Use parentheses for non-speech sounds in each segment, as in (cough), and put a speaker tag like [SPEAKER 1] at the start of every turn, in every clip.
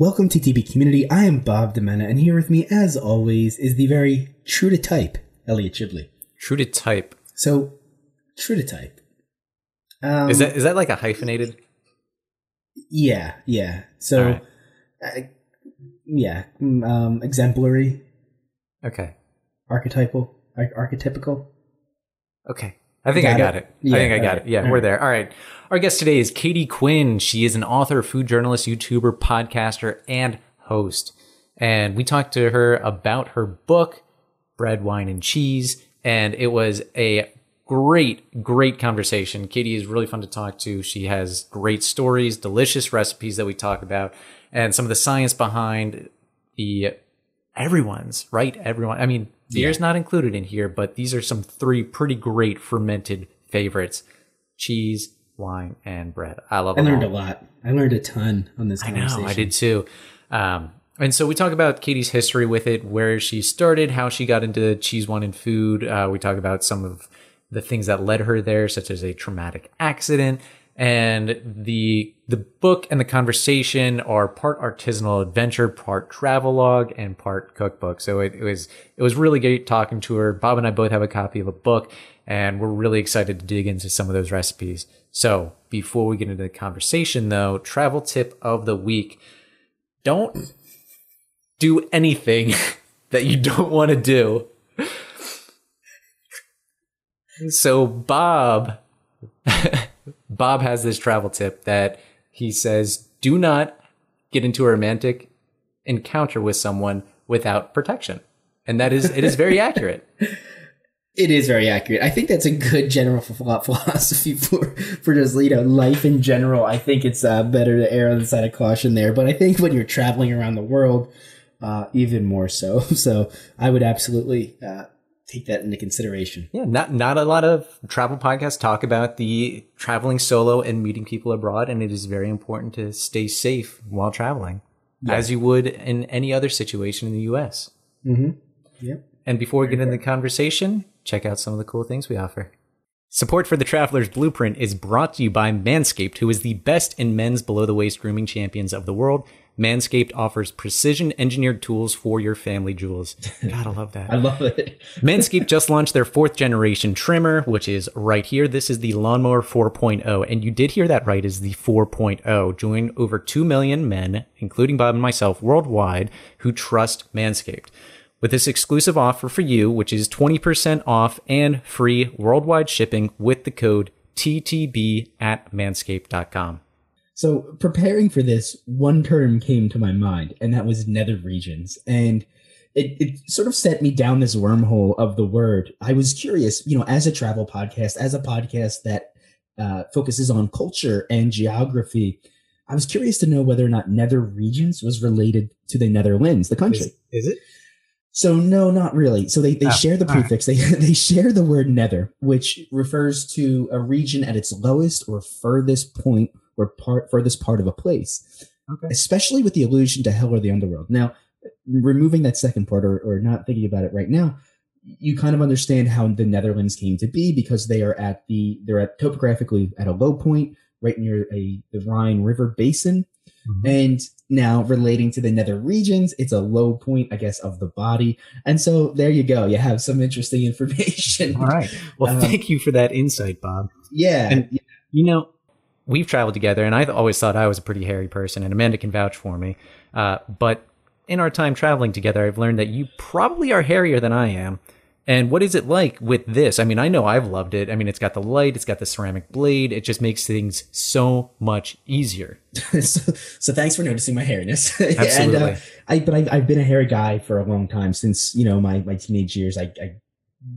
[SPEAKER 1] Welcome to TB Community. I am Bob Demena, and here with me, as always, is the very true to type, Elliot Chibley.
[SPEAKER 2] True to type.
[SPEAKER 1] So, true to type. Um,
[SPEAKER 2] Is that is that like a hyphenated?
[SPEAKER 1] Yeah, yeah. So,
[SPEAKER 2] right.
[SPEAKER 1] uh, yeah, mm, um, exemplary,
[SPEAKER 2] Okay.
[SPEAKER 1] archetypal, ar- archetypical.
[SPEAKER 2] Okay. I think
[SPEAKER 1] Got
[SPEAKER 2] I got
[SPEAKER 1] it?
[SPEAKER 2] it.
[SPEAKER 1] Yeah,
[SPEAKER 2] I think I got
[SPEAKER 1] alright,
[SPEAKER 2] it. Yeah, we're
[SPEAKER 1] alright.
[SPEAKER 2] there. All right. Our guest today is Katie Quinn. She is an author, food journalist, YouTuber, podcaster, and host. And we talked to her about her book, Bread, Wine, and Cheese. And it was a great, great conversation. Katie is really fun to talk to. She has great stories, delicious recipes that we talk about, and some of the science behind the everyone's right everyone i mean beer's not included in here but these are some three pretty great fermented favorites cheese wine and bread. I love
[SPEAKER 1] I learned a lot. I learned a ton on this
[SPEAKER 2] i know i did too. Um, and so we talk about katie's history with it where she started how she got into cheese wine and food. Uh, we talk about some of the things that led her there such as a traumatic accident and the the book and the conversation are part artisanal adventure, part travelogue, and part cookbook. So it, it was it was really great talking to her. Bob and I both have a copy of a book, and we're really excited to dig into some of those recipes. So before we get into the conversation, though, travel tip of the week: don't do anything (laughs) that you don't want to do. So Bob (laughs) Bob has this travel tip that he says do not get into a romantic encounter with someone without protection. And that is it is very (laughs) accurate.
[SPEAKER 1] It is very accurate. I think that's a good general philosophy for for just you know life in general. I think it's uh, better to err on the side of caution there, but I think when you're traveling around the world, uh, even more so. (laughs) So I would absolutely uh, take that into consideration.
[SPEAKER 2] Yeah, not not a lot of travel podcasts talk about the traveling solo and meeting people abroad, and it is very important to stay safe while traveling, as you would in any other situation in the U.S.
[SPEAKER 1] Mm-hmm. Yep.
[SPEAKER 2] And before we get into the conversation, check out some of the cool things we offer. Support for the Traveler's Blueprint is brought to you by Manscaped, who is the best in men's below the waist grooming champions of the world. Manscaped offers precision engineered tools for your family jewels. Gotta love that. (laughs)
[SPEAKER 1] I love it.
[SPEAKER 2] Manscaped just launched their fourth generation trimmer, which is right here. This is the Lawnmower 4.0. And you did hear that right, is the 4.0. Join over 2 million men, including Bob and myself, worldwide, who trust Manscaped. With this exclusive offer for you, which is 20% off and free worldwide shipping with the code TTB at manscaped.com.
[SPEAKER 1] So preparing for this, one term came to my mind, and that was nether regions. And it, it sort of set me down this wormhole of the word. I was curious, you know, as a travel podcast, as a podcast that uh, focuses on culture and geography, I was curious to know whether or not nether regions was related to the Netherlands, the country.
[SPEAKER 2] is it?
[SPEAKER 1] So no, not really. So they, they
[SPEAKER 2] Oh,
[SPEAKER 1] share the
[SPEAKER 2] all right.
[SPEAKER 1] prefix. They (laughs) they share the word nether, which refers to a region at its lowest or furthest point or part furthest part of a place.
[SPEAKER 2] Okay.
[SPEAKER 1] Especially with the allusion to hell or the underworld. Now, removing that second part or, or not thinking about it right now, you kind of understand how the Netherlands came to be because they are at the they're at topographically at a low point right near a the Rhine River basin. And now relating to the nether regions, it's a low point, I guess, of the body. And so there you go. You have some interesting (laughs) information.
[SPEAKER 2] All right. Well,
[SPEAKER 1] Um,
[SPEAKER 2] thank you for that insight, Bob.
[SPEAKER 1] Yeah.
[SPEAKER 2] And- You know, we've traveled together, and I've always thought I was a pretty hairy person, and Amanda can vouch for me. Uh, but in our time traveling together, I've learned that you probably are hairier than I am. And what is it like with this? I mean, I know I've loved it. I mean, it's got the light, it's got the ceramic blade. It just makes things so much easier. (laughs)
[SPEAKER 1] so, so thanks for noticing my hairiness. (laughs) and,
[SPEAKER 2] Absolutely.
[SPEAKER 1] uh, I, but I've, I've been a hairy guy for a long time since, you know, my, my teenage years. I, I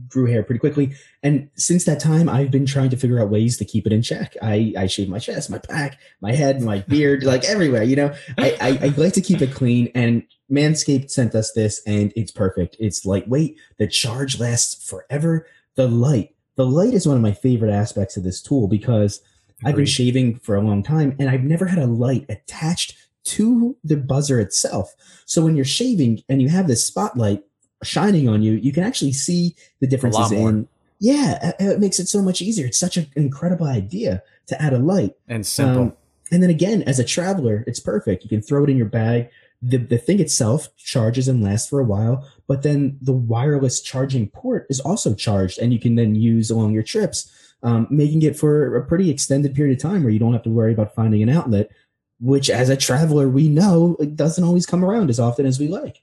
[SPEAKER 1] grew hair pretty quickly. And since that time, I've been trying to figure out ways to keep it in check. I, I shave my chest, my back, my head, my (laughs) beard, like everywhere, you know, I, I, I like to keep it clean and Manscaped sent us this and it's perfect. It's lightweight. The charge lasts forever. The light, the light is one of my favorite aspects of this tool because I've been shaving for a long time and I've never had a light attached to the buzzer itself. So when you're shaving and you have this spotlight shining on you, you can actually see the differences in. Yeah, it- makes it so much easier. It's such an incredible idea to add a light.
[SPEAKER 2] and simple.
[SPEAKER 1] Um, And then again, as a traveler, it's perfect. You can throw it in your bag. The, the thing itself charges and lasts for a while, but then the wireless charging port is also charged and you can then use along your trips, um, making it for a pretty extended period of time where you don't have to worry about finding an outlet, which as a traveler, we know it doesn't always come around as often as we like.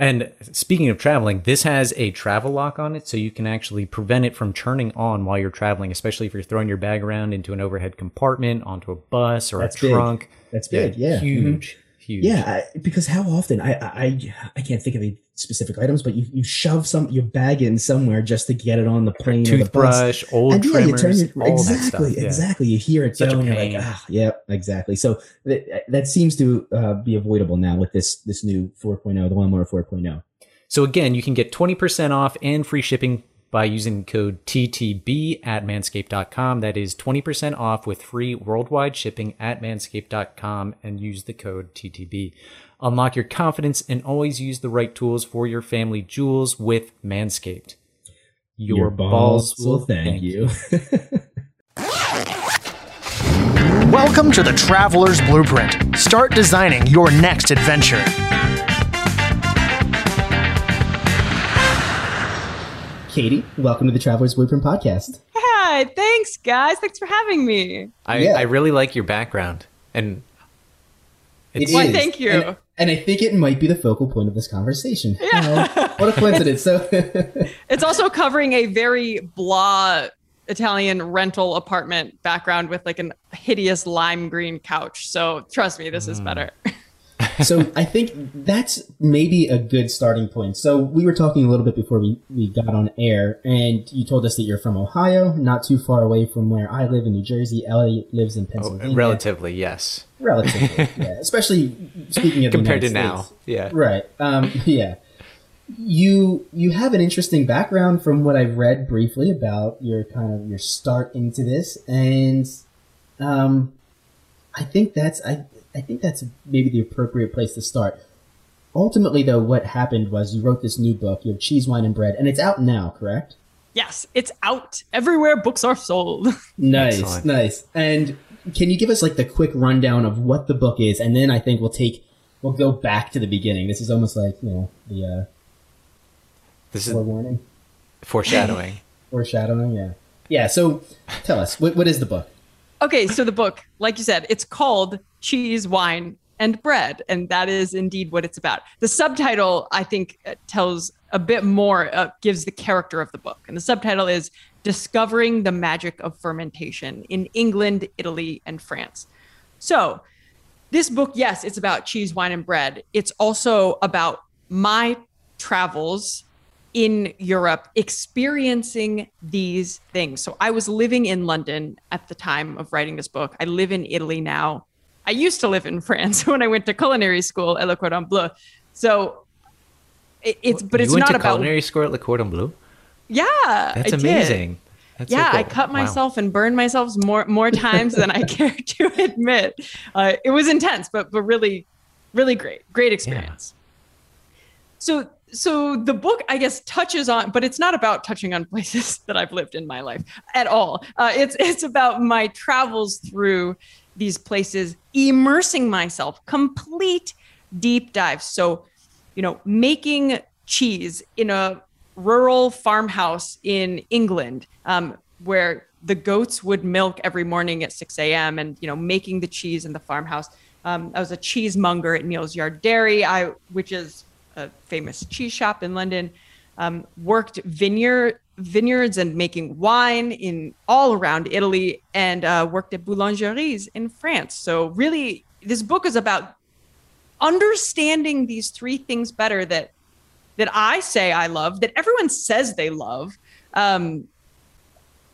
[SPEAKER 2] And speaking of traveling, this has a travel lock on it, so you can actually prevent it from turning on while you're traveling, especially if you're throwing your bag around into an overhead compartment, onto a bus or
[SPEAKER 1] That's
[SPEAKER 2] a
[SPEAKER 1] big.
[SPEAKER 2] trunk.
[SPEAKER 1] That's big. Yeah. Mhm.
[SPEAKER 2] huge, huge.
[SPEAKER 1] Yeah, I, because how often I, I I can't think of any specific items, but you, you shove some your bag in somewhere just to get it on the plane or the bus.
[SPEAKER 2] Toothbrush, old
[SPEAKER 1] And yeah, you
[SPEAKER 2] trimmers,
[SPEAKER 1] turn your,
[SPEAKER 2] all
[SPEAKER 1] exactly.
[SPEAKER 2] Yeah.
[SPEAKER 1] exactly. You hear it
[SPEAKER 2] Such a
[SPEAKER 1] go, and you're like, ah, yep, exactly. So that that seems to uh, be avoidable now with this this new 4.0, the Lawnmower 4.0.
[SPEAKER 2] So again, you can get 20% off and free shipping by using code TTB at manscaped.com. That is 20% off with free worldwide shipping at manscaped.com and use the code TTB. Unlock your confidence and always use the right tools for your family jewels with Manscaped. Your, balls, will thank you.
[SPEAKER 3] Welcome to the Traveler's Blueprint. Start designing your next adventure.
[SPEAKER 1] Katie, welcome to the Traveler's Blueprint podcast.
[SPEAKER 4] Hi, thanks, guys. Thanks for having me.
[SPEAKER 2] I,
[SPEAKER 1] Yeah.
[SPEAKER 2] I really like your background and it's,
[SPEAKER 1] It
[SPEAKER 4] Why, thank you.
[SPEAKER 1] And, and I think it might be the focal point of this conversation.
[SPEAKER 4] Yeah.
[SPEAKER 1] Oh, what a coincidence. So (laughs)
[SPEAKER 4] It's also covering a very blah Italian rental apartment background with like a hideous lime green couch. So trust me, this is hmm. better. (laughs) (laughs)
[SPEAKER 1] so I think that's maybe a good starting point. So we were talking a little bit before we, we got on air, and you told us that you're from Ohio, not too far away from where I live in New Jersey. Ellie lives in
[SPEAKER 2] oh,
[SPEAKER 1] Pennsylvania.
[SPEAKER 2] relatively, yes.
[SPEAKER 1] Relatively, (laughs) yeah. Especially speaking of the
[SPEAKER 2] Compared to
[SPEAKER 1] United
[SPEAKER 2] now. Yeah.
[SPEAKER 1] Right. Um, (laughs) yeah. You you have an interesting background from what I've read briefly about your kind of your start into this, and um, I think that's I I think that's maybe the appropriate place to start. Ultimately, though, what happened was you wrote this new book. You have cheese, wine, and bread, and it's out now, correct?
[SPEAKER 4] yes, it's out everywhere books are sold. (laughs)
[SPEAKER 1] Nice,
[SPEAKER 2] Excellent.
[SPEAKER 1] nice. And can you give us like the quick rundown of what the book is, and then I think we'll take we'll go back to the beginning. This is almost like you know the uh,
[SPEAKER 2] This is
[SPEAKER 1] forewarning,
[SPEAKER 2] foreshadowing. (laughs)
[SPEAKER 1] foreshadowing. Yeah, yeah. So tell us what what is the book?
[SPEAKER 4] Okay, so the book, like you said, it's called Cheese, Wine, and Bread. And that is indeed what it's about. The subtitle, I think, uh, tells a bit more, uh, gives the character of the book. And the subtitle is Discovering the Magic of Fermentation in England, Italy, and France. So, this book, yes, it's about cheese, wine, and bread. It's also about my travels in Europe experiencing these things. So I was living in London at the time of writing this book. I live in Italy now. I used to live in (laughs) France when I went to culinary school at Le Cordon Bleu. So it, it's but it's
[SPEAKER 2] you went
[SPEAKER 4] not
[SPEAKER 2] to
[SPEAKER 4] about
[SPEAKER 2] culinary school at Le Cordon Bleu?
[SPEAKER 4] yeah.
[SPEAKER 2] That's
[SPEAKER 4] I did.
[SPEAKER 2] amazing. That's so
[SPEAKER 4] yeah, I
[SPEAKER 2] cool.
[SPEAKER 4] cut
[SPEAKER 2] Wow.
[SPEAKER 4] myself and burned myself more more times than I (laughs) care to admit. Uh, it was intense, but but really, really great, great experience. So so the book, I guess, touches on, but it's not about touching on (laughs) places that I've lived in my life at all. Uh, it's it's about my travels through these places, immersing myself, complete deep dive. So, you know, making cheese in a rural farmhouse in England, um, where the goats would milk every morning at 6 a.m. and you know making the cheese in the farmhouse. Um, I was a cheesemonger at Neal's Yard Dairy, I which is a famous cheese shop in London. Um, worked vineyard vineyards and making wine in all around Italy, and uh, worked at boulangeries in France. So really, this book is about understanding these three things better that that I say I love, that everyone says they love, um,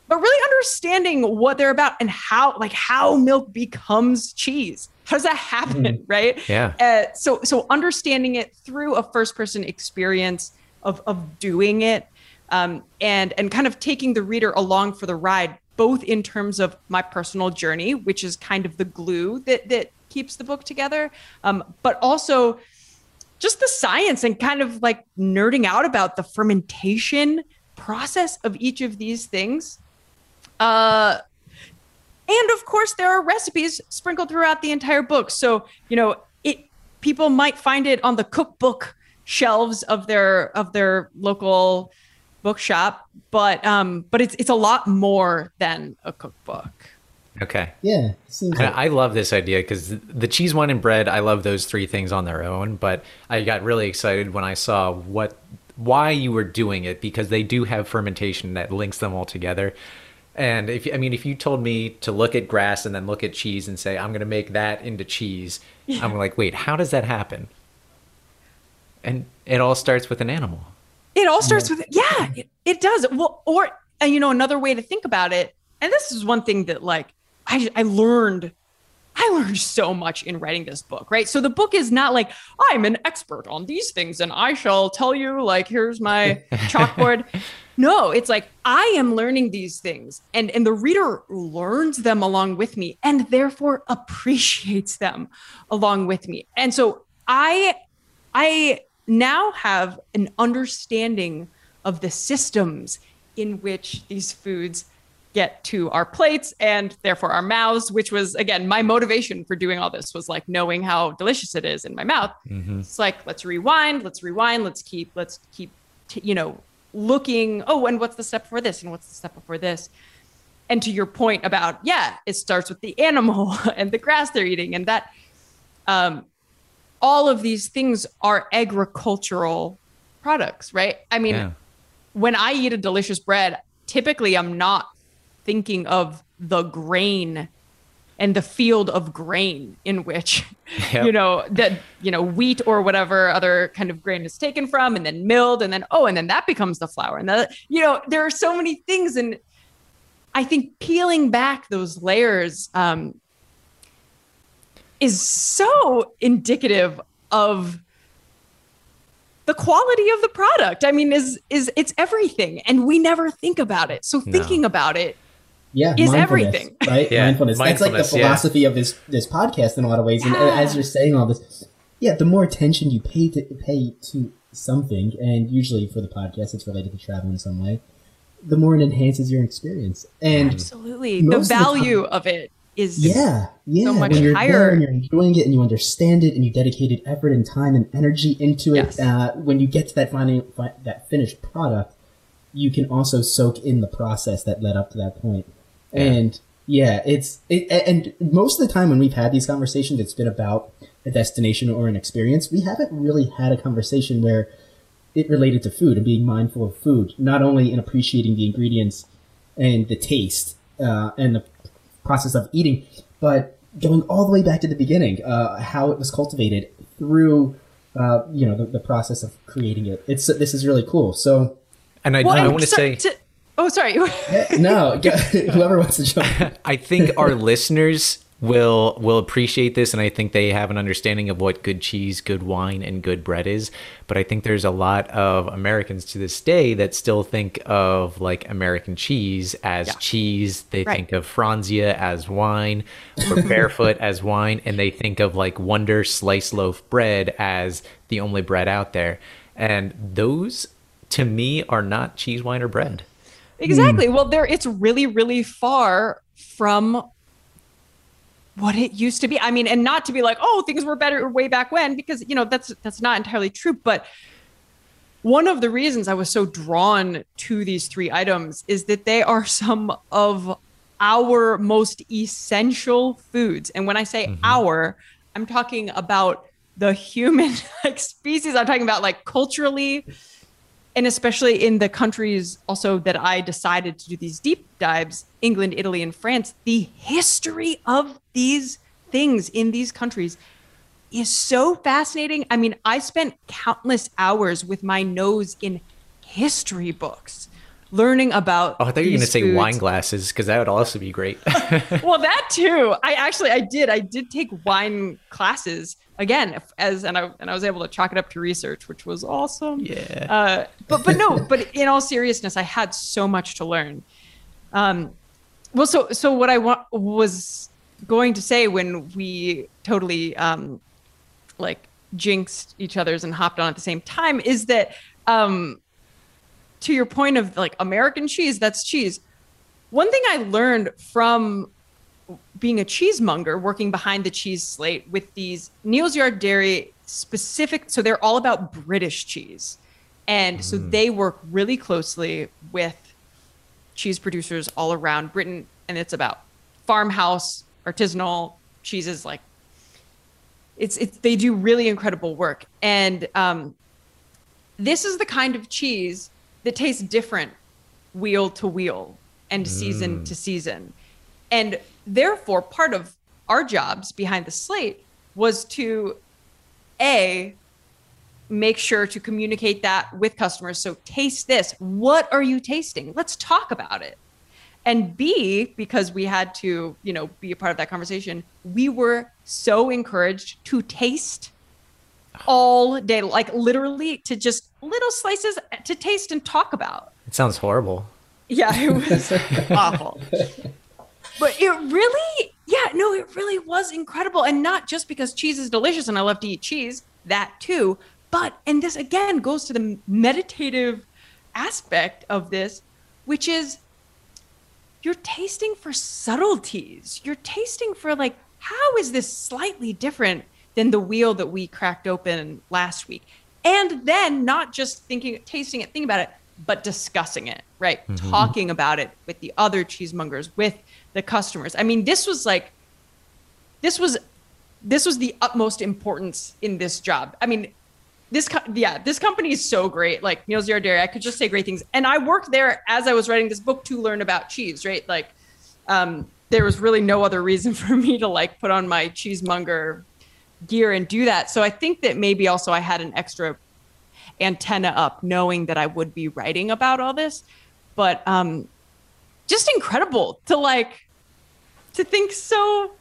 [SPEAKER 4] but really understanding what they're about and how, like, how milk becomes cheese. How does that happen, right?
[SPEAKER 2] Yeah.
[SPEAKER 4] Uh, so, so understanding it through a first-person experience of of doing it, um, and and kind of taking the reader along for the ride, both in terms of my personal journey, which is kind of the glue that that keeps the book together, um, but also just the science and kind of like nerding out about the fermentation process of each of these things. Uh, And of course, there are recipes sprinkled throughout the entire book. So, you know, it people might find it on the cookbook shelves of their of their local bookshop, but um, but it's it's a lot more than a cookbook.
[SPEAKER 2] Okay.
[SPEAKER 1] Yeah. Like,
[SPEAKER 2] I love this idea because the cheese, wine, and bread. I love those three things on their own, but I got really excited when I saw what why you were doing it because they do have fermentation that links them all together. And if I mean, if you told me to look at grass and then look at cheese and say I'm going to make that into cheese, I'm like, wait, how does that happen? And it all starts with an animal.
[SPEAKER 4] It all starts with yeah, it, it does. Well, or and you know another way to think about it, and this is one thing that like I I learned I learned so much in writing this book, right? So the book is not like I'm an expert on these things and I shall tell you like here's my (laughs) chalkboard. No, it's like I am learning these things and and the reader learns them along with me and therefore appreciates them along with me. And so I I now have an understanding of the systems in which these foods get to our plates and therefore our mouths which was again my motivation for doing all this was like knowing how delicious it is in my mouth. It's like let's rewind let's rewind let's keep let's keep t- you know looking oh and what's the step before this and what's the step before this? And to your point about yeah it starts with the animal (laughs) and the grass they're eating and that um all of these things are agricultural products right? I mean
[SPEAKER 2] Yeah.
[SPEAKER 4] when I eat a delicious bread, typically I'm not thinking of the grain and the field of grain in which (laughs)
[SPEAKER 2] Yep.
[SPEAKER 4] you know that you know wheat or whatever other kind of grain is taken from and then milled and then oh and then that becomes the flour and that you know there are so many things and I think peeling back those layers um, is so indicative of the quality of the product. I mean, is is it's everything, and we never think about it. So
[SPEAKER 2] No.
[SPEAKER 4] thinking about it,
[SPEAKER 1] yeah,
[SPEAKER 4] is
[SPEAKER 1] mindfulness,
[SPEAKER 4] everything.
[SPEAKER 1] right?
[SPEAKER 2] Yeah,
[SPEAKER 1] mindfulness. That's like the
[SPEAKER 2] mindfulness, yeah.
[SPEAKER 1] philosophy of this this podcast in a lot of ways. And
[SPEAKER 4] Yeah.
[SPEAKER 1] as you're saying all this, yeah, the more attention you pay to pay to something, and usually for the podcast, it's related to travel in some way, the more it enhances your experience. And
[SPEAKER 4] absolutely,
[SPEAKER 1] Most
[SPEAKER 4] the
[SPEAKER 1] of the
[SPEAKER 4] value of it is
[SPEAKER 1] yeah, yeah, so
[SPEAKER 4] much
[SPEAKER 1] when you're
[SPEAKER 4] higher.
[SPEAKER 1] there and you're enjoying it and you understand it and you dedicated effort and time and energy into it,
[SPEAKER 4] Yes.
[SPEAKER 1] uh, when you get to that final fi- that finished product, you can also soak in the process that led up to that point. And yeah, it's it, and most of the time when we've had these conversations, it's been about a destination or an experience. We haven't really had a conversation where it related to food and being mindful of food, not only in appreciating the ingredients and the taste uh, and the process of eating, but going all the way back to the beginning, uh, how it was cultivated through, uh, you know, the, the process of creating it. It's this is really cool. So
[SPEAKER 2] And I,
[SPEAKER 4] well.
[SPEAKER 2] I
[SPEAKER 4] and
[SPEAKER 2] want to say,
[SPEAKER 4] to- oh, sorry. (laughs)
[SPEAKER 1] no, go- (laughs) whoever wants to jump. (laughs)
[SPEAKER 2] I think our listeners will will appreciate this and I think they have an understanding of what good cheese, good wine and good bread is, but I think there's a lot of Americans to this day that still think of like American cheese as
[SPEAKER 4] Yeah.
[SPEAKER 2] cheese, they
[SPEAKER 4] Right.
[SPEAKER 2] think of Franzia as wine or barefoot as wine and they think of like Wonder slice loaf bread as the only bread out there. And those to me are not cheese, wine or bread.
[SPEAKER 4] Exactly. Well, there it's really, really far from what it used to be. I mean, and not to be like, oh, things were better way back when, because you know that's that's not entirely true. But one of the reasons I was so drawn to these three items is that they are some of our most essential foods. And when I say mm-hmm. our, I'm talking about the human like (laughs) species. I'm talking about like culturally and especially in the countries also that I decided to do these deep dives England, Italy, and France the history of these things in these countries is so fascinating. I mean, I spent countless hours with my nose in history books learning about.
[SPEAKER 2] Oh, I thought you were going to say wine glasses because that would also be great. (laughs)
[SPEAKER 4] well that too i actually i did i did take wine classes again if- as and i and i was able to chalk it up to research which was awesome.
[SPEAKER 2] Yeah.
[SPEAKER 4] uh but but no (laughs) but in all seriousness i had so much to learn. Um well so so what i wa- was going to say when we totally um like jinxed each other's and hopped on at the same time is that um to your point of like american cheese that's cheese. One thing I learned from being a cheesemonger, working behind the cheese slate with these Neal's Yard Dairy specific. So they're all about British cheese. And so they work really closely with cheese producers all around Britain. And it's about farmhouse, artisanal cheeses. Like it's, it's, they do really incredible work. And um, this is the kind of cheese that tastes different wheel to wheel and season to season. And therefore, part of our jobs behind the slate was to A, make sure to communicate that with customers. So, taste this. What are you tasting? Let's talk about it. And B, because we had to, you know, be a part of that conversation, we were so encouraged to taste all day, like literally to just little slices to taste and talk about.
[SPEAKER 2] It sounds horrible.
[SPEAKER 4] Yeah, it was (laughs) awful. But it really, yeah, no, it really was incredible. And not just because cheese is delicious and I love to eat cheese, that too. But, and this again goes to the meditative aspect of this, which is you're tasting for subtleties. You're tasting for like, how is this slightly different than the wheel that we cracked open last week? And then not just thinking, tasting it, thinking about it, but discussing it, right? Mm-hmm. Talking about it with the other cheesemongers, with the customers. I mean, this was like, this was, this was the utmost importance in this job. I mean, this, co- yeah, this company is so great. Like Neal's Yard Dairy, I could just say great things. And I worked there as I was writing this book to learn about cheese, right? Like, um, there was really no other reason (laughs) for me to like put on my cheesemonger gear and do that. So I think that maybe also I had an extra antenna up knowing that I would be writing about all this. But um just incredible to like to think so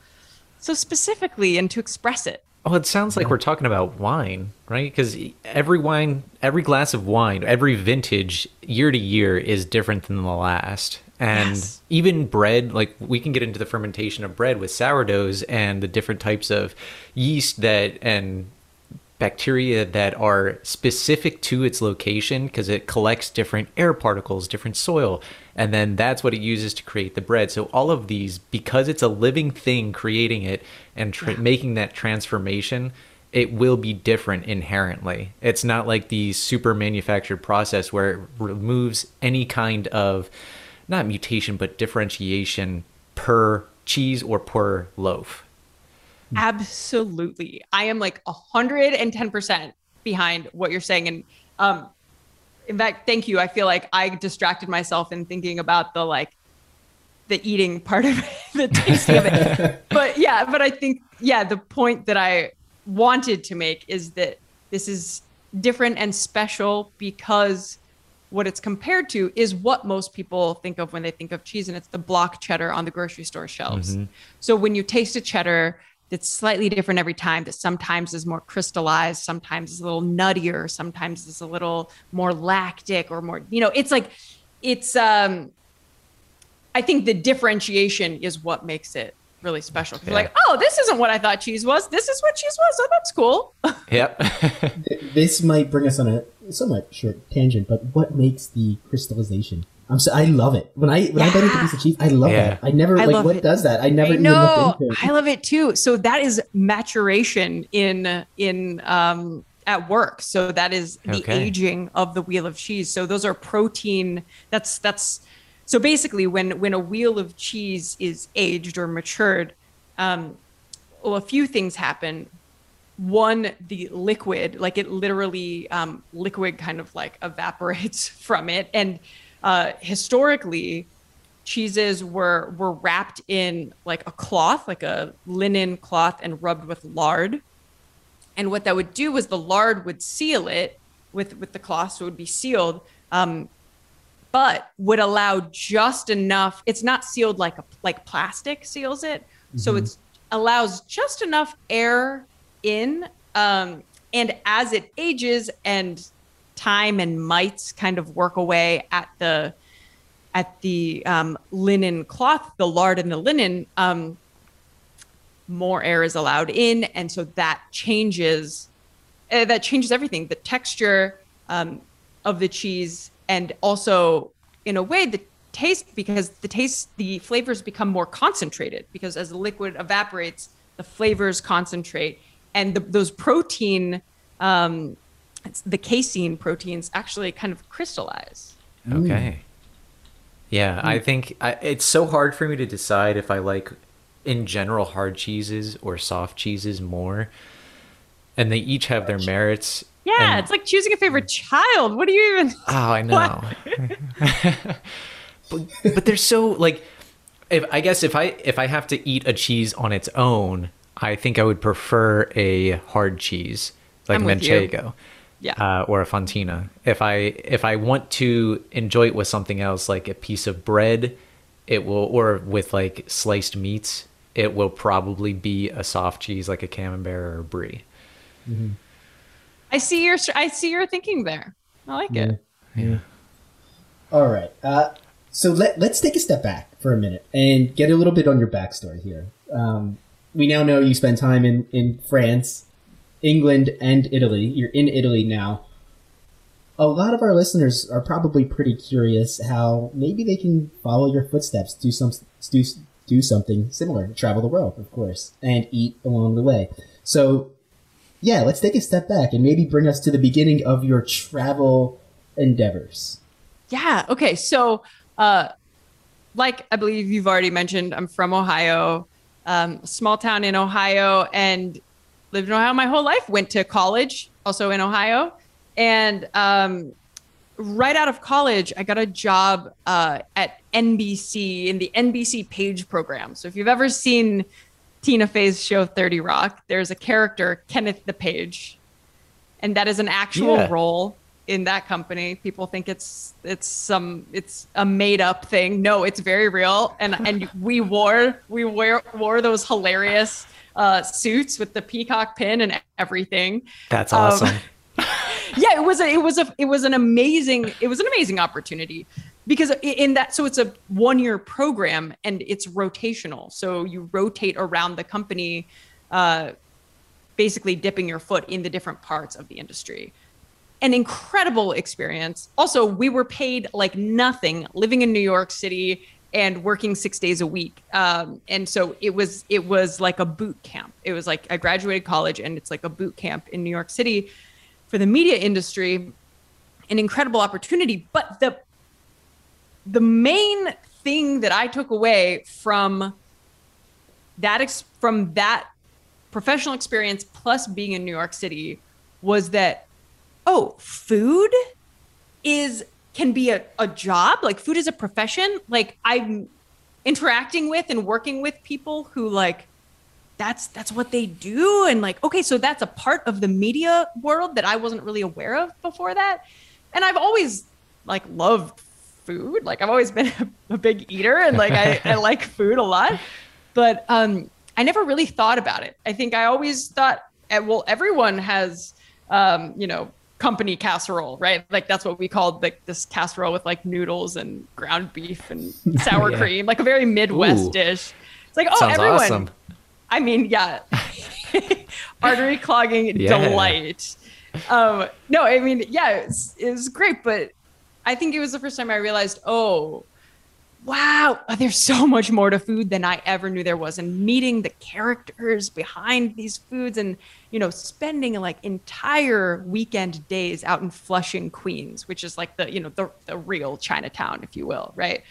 [SPEAKER 4] so specifically and to express it.
[SPEAKER 2] Oh, it sounds like we're talking about wine, right? Because every wine, every glass of wine, every vintage year to year is different than the last. And
[SPEAKER 4] Yes.
[SPEAKER 2] even bread, like we can get into the fermentation of bread with sourdoughs and the different types of yeast that and bacteria that are specific to its location because it collects different air particles, different soil, and then that's what it uses to create the bread. So all of these, because it's a living thing creating it and tra- making that transformation, it will be different inherently. It's not like the super manufactured process where it removes any kind of not mutation but differentiation per cheese or per loaf.
[SPEAKER 4] Absolutely. I am like 110% behind what you're saying. And um, in fact, thank you. I feel like I distracted myself in thinking about the like the eating part of it, (laughs) the tasting of it. (laughs) But yeah, but I think, yeah, the point that I wanted to make is that this is different and special because what it's compared to is what most people think of when they think of cheese, and it's the block cheddar on the grocery store shelves. Mm-hmm. So when you taste a cheddar that's slightly different every time, that sometimes is more crystallized, sometimes is a little nuttier, sometimes is a little more lactic or more, you know, it's like, it's, um, I think the differentiation is what makes it really special
[SPEAKER 2] Yeah.
[SPEAKER 4] Like, oh, this isn't what I thought cheese was. This is what cheese was. Oh, that's cool. (laughs)
[SPEAKER 2] Yep.
[SPEAKER 1] this might bring us on a somewhat short tangent, but what makes the crystallization? I'm so, I love it. When I when I bite into a piece of cheese, I love
[SPEAKER 2] Yeah.
[SPEAKER 1] that. I never
[SPEAKER 4] I
[SPEAKER 1] like
[SPEAKER 4] love
[SPEAKER 1] what
[SPEAKER 4] it.
[SPEAKER 1] does that. I never
[SPEAKER 4] I
[SPEAKER 1] even
[SPEAKER 4] know.
[SPEAKER 1] looked into it.
[SPEAKER 4] I love it too. So that is maturation in in um at work. So that is the
[SPEAKER 2] Okay.
[SPEAKER 4] aging of the wheel of cheese. So those are protein. That's that's so basically when when a wheel of cheese is aged or matured, um, well, a few things happen. One, the liquid, like it literally um, liquid kind of like evaporates (laughs) from it, and uh, historically, cheeses were were wrapped in like a cloth, like a linen cloth, and rubbed with lard. And what that would do was the lard would seal it with with the cloth, so it would be sealed, um, but would allow just enough. It's not sealed like a like plastic seals it, so it's allows just enough air in. Um, and as it ages and time and mites kind of work away at the at the um, linen cloth, the lard and the linen, um, more air is allowed in, and so that changes uh, that changes everything. The texture um, of the cheese, and also in a way, the taste because the taste the flavors become more concentrated because as the liquid evaporates the flavors concentrate and the, those protein um, the casein proteins actually kind of crystallize
[SPEAKER 2] Okay. Yeah, mm. I think I, it's so hard for me to decide if I like, in general, hard cheeses or soft cheeses more. And they each have their merits.
[SPEAKER 4] yeah
[SPEAKER 2] And-
[SPEAKER 4] it's like choosing a favorite child what do you even (laughs)
[SPEAKER 2] Oh, I know. (laughs) but but they're so like if I guess if I if I have to eat a cheese on its own, I think I would prefer a hard cheese like
[SPEAKER 4] I'm
[SPEAKER 2] manchego.
[SPEAKER 4] Yeah
[SPEAKER 2] Uh, or a fontina. If I if I want to enjoy it with something else like a piece of bread, it will or with like sliced meats, it will probably be a soft cheese like a camembert or a brie.
[SPEAKER 4] i see your i see your thinking there i like it Yeah.
[SPEAKER 1] All right. Uh, so let, let's take a step back for a minute and get a little bit on your backstory here. Um, we now know you spent time in, in France, England, and Italy. You're in Italy now. A lot of our listeners are probably pretty curious how maybe they can follow your footsteps, do some do, do something similar, travel the world, of course, and eat along the way. So, yeah, let's take a step back and maybe bring us to the beginning of your travel endeavors.
[SPEAKER 4] Yeah. Okay. So, uh, like I believe you've already mentioned, I'm from Ohio, um, small town in Ohio, and lived in Ohio my whole life. Went to college also in Ohio, and um, right out of college, I got a job uh, at NBC in the NBC Page program. So if you've ever seen Tina Fey's show 30 Rock, there's a character Kenneth the Page, and that is an actual
[SPEAKER 2] Yeah.
[SPEAKER 4] role in that company. People think it's it's some it's a made up thing. No, it's very real. And and we wore we wear wore those hilarious uh, suits with the peacock pin and everything.
[SPEAKER 2] That's
[SPEAKER 4] Um,
[SPEAKER 2] awesome. (laughs)
[SPEAKER 4] yeah it was a, it was a it was an amazing it was an amazing opportunity because in that so it's a one year program and it's rotational so you rotate around the company uh, basically dipping your foot in the different parts of the industry an incredible experience also we were paid like nothing living in new york city and working six days a week. Um, and so it was it was like a boot camp. It was like i graduated college and it's like a boot camp in new york city for the media industry. An incredible opportunity but the the main thing that i took away from that ex- from that professional experience plus being in new york city was that oh food is can be a, a job like food is a profession like i'm interacting with and working with people who like that's that's what they do. And like okay so that's a part of the media world that i wasn't really aware of before that. And i've always like loved food. Like i've always been (laughs) a, a big eater and like I, I (laughs) like food a lot. But um i never really thought about it. I think i always thought eh, well everyone has um you know company casserole right like that's what we called like this casserole with like noodles and ground beef and (laughs) sour
[SPEAKER 2] Yeah.
[SPEAKER 4] cream like a very midwest
[SPEAKER 2] Ooh.
[SPEAKER 4] dish it's like oh
[SPEAKER 2] Sounds
[SPEAKER 4] everyone
[SPEAKER 2] awesome.
[SPEAKER 4] I mean, yeah, (laughs) artery clogging (laughs)
[SPEAKER 2] Yeah.
[SPEAKER 4] delight. Um, no, I mean, yeah, it's, it was great, but I think it was the first time I realized, oh, wow, (laughs) there's so much more to food than I ever knew there was. And meeting the characters behind these foods and, you know, spending like entire weekend days out in Flushing, Queens, which is like the, you know, the, the real Chinatown, if you will, right?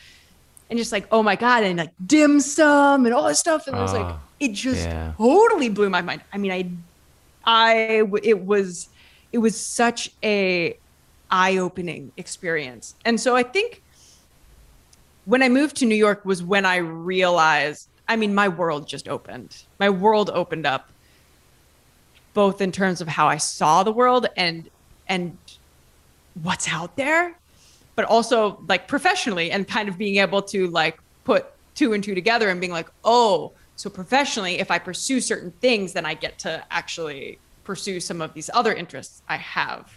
[SPEAKER 4] And just like, oh my God, and like dim sum and all this stuff. And I was like,
[SPEAKER 2] Ah,
[SPEAKER 4] it just
[SPEAKER 2] yeah.
[SPEAKER 4] totally blew my mind. I mean, I, I, it was, it was such a eye-opening experience. And so I think when I moved to New York was when I realized, I mean, my world just opened. My world opened up both in terms of how I saw the world and and what's out there, but also like professionally and kind of being able to like put two and two together and being like, oh, so professionally, if I pursue certain things, then I get to actually pursue some of these other interests I have.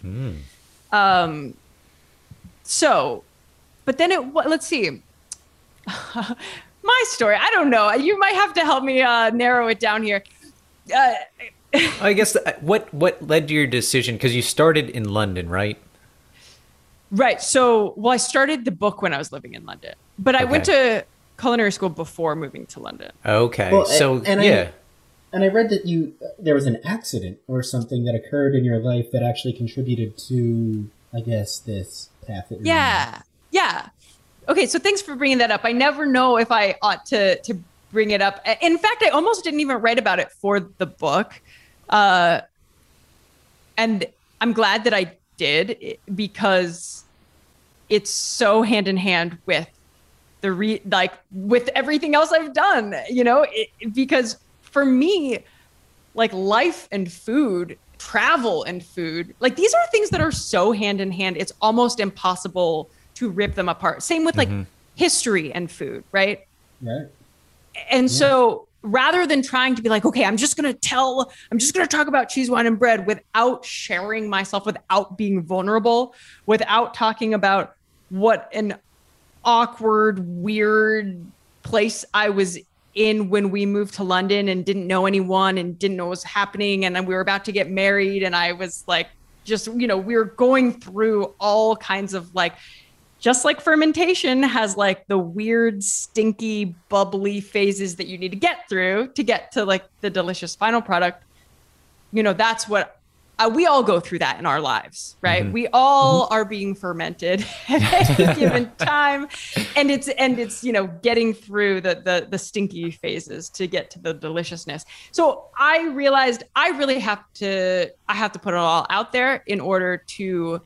[SPEAKER 4] Um, so, but then it, what- let's see. My story, I don't know. You might have to help me uh, narrow it down here. Uh,
[SPEAKER 2] I guess the, what what led to your decision because you started in London, right?
[SPEAKER 4] Right. So, well, I started the book when I was living in London. but I went to culinary school before moving to London.
[SPEAKER 2] Okay.
[SPEAKER 1] Well,
[SPEAKER 2] so
[SPEAKER 1] and I-
[SPEAKER 2] yeah.
[SPEAKER 1] And I read that you there was an accident or something that occurred in your life that actually contributed to, I guess, this path. That you're on.
[SPEAKER 4] Yeah. Yeah. Okay, so thanks for bringing that up. I never know if I ought to to bring it up. In fact, I almost didn't even write about it for the book. Uh and I'm glad that I did because it's so hand in hand with the re like with everything else I've done, you know, it, because for me like life and food, travel and food, like these are things that are so hand in hand. It's almost impossible to rip them apart. Same with like mm-hmm. history and food, right?
[SPEAKER 1] Right.
[SPEAKER 4] And so rather than trying to be like, okay, I'm just going to tell, I'm just going to talk about cheese, wine, and bread without sharing myself, without being vulnerable, without talking about what an awkward, weird place I was in when we moved to London and didn't know anyone and didn't know what was happening. And then we were about to get married. And I was like, just, you know, we were going through all kinds of like, just like fermentation has like the weird, stinky, bubbly phases that you need to get through to get to like the delicious final product. You know, that's what uh, we all go through that in our lives, right? We all are being fermented (laughs) at (laughs) any given time, and it's and it's you know getting through the the the stinky phases to get to the deliciousness. So I realized I really have to I have to put it all out there in order to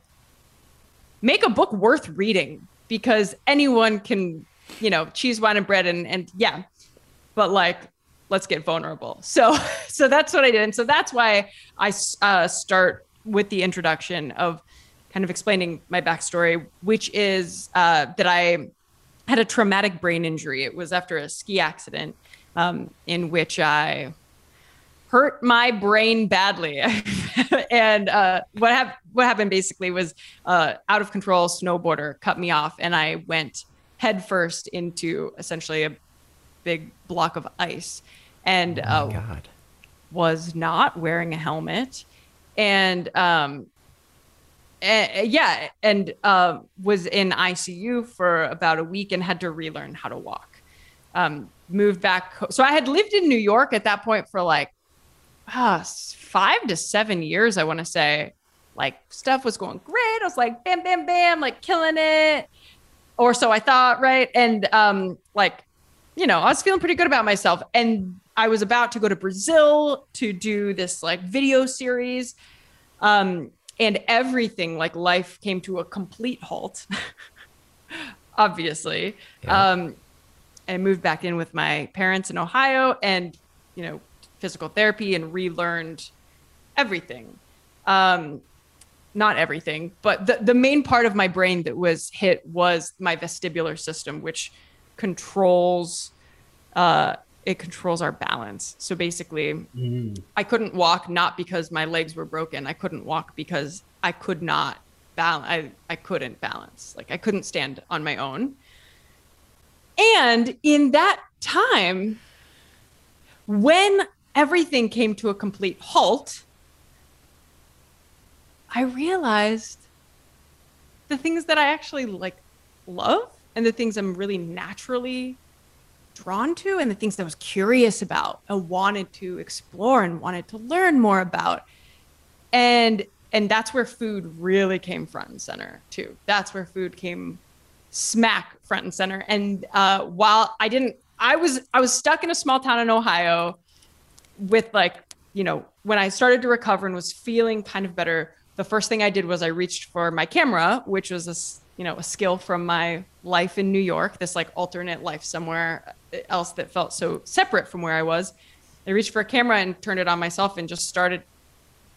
[SPEAKER 4] make a book worth reading because anyone can, you know, cheese, wine, and bread, and and yeah, but like, let's get vulnerable. So (laughs) so that's what I did, and so that's why I uh, start with the introduction of kind of explaining my backstory, which is uh, that I had a traumatic brain injury. It was after a ski accident um, in which I hurt my brain badly. (laughs) and uh, what, hap- what happened basically was uh, out of control snowboarder cut me off, and I went headfirst into essentially a big block of ice, and uh,
[SPEAKER 2] God.
[SPEAKER 4] was not wearing a helmet, and um, yeah, and uh, was in ICU for about a week and had to relearn how to walk. Um, moved back, so I had lived in New York at that point for like ah, five to seven years, I want to say. Like stuff was going great. I was like, bam, bam, bam, like killing it. Or so I thought, right? And um, like, you know, I was feeling pretty good about myself. And I was about to go to Brazil to do this like video series. Um, and everything, like life came to a complete halt, (laughs) obviously.
[SPEAKER 2] Yeah.
[SPEAKER 4] Um, I moved back in with my parents in Ohio and, you know, physical therapy and relearned everything. Um, not everything, but the, the main part of my brain that was hit was my vestibular system, which controls uh, it controls our balance. So basically,
[SPEAKER 1] Mm.
[SPEAKER 4] I couldn't walk not because my legs were broken. I couldn't walk because I could not balance. I, I couldn't balance. Like I couldn't stand on my own. And in that time, when everything came to a complete halt, I realized the things that I actually like love and the things I'm really naturally drawn to and the things that I was curious about and wanted to explore and wanted to learn more about. And and that's where food really came front and center too. That's where food came smack front and center. And uh, while I didn't, I was I was stuck in a small town in Ohio with like you know when I started to recover and was feeling kind of better. The first thing I did was I reached for my camera, which was a s- you know a skill from my life in New York, this like alternate life somewhere uh, else that felt so separate from where I was. I reached for a camera and turned it on myself and just started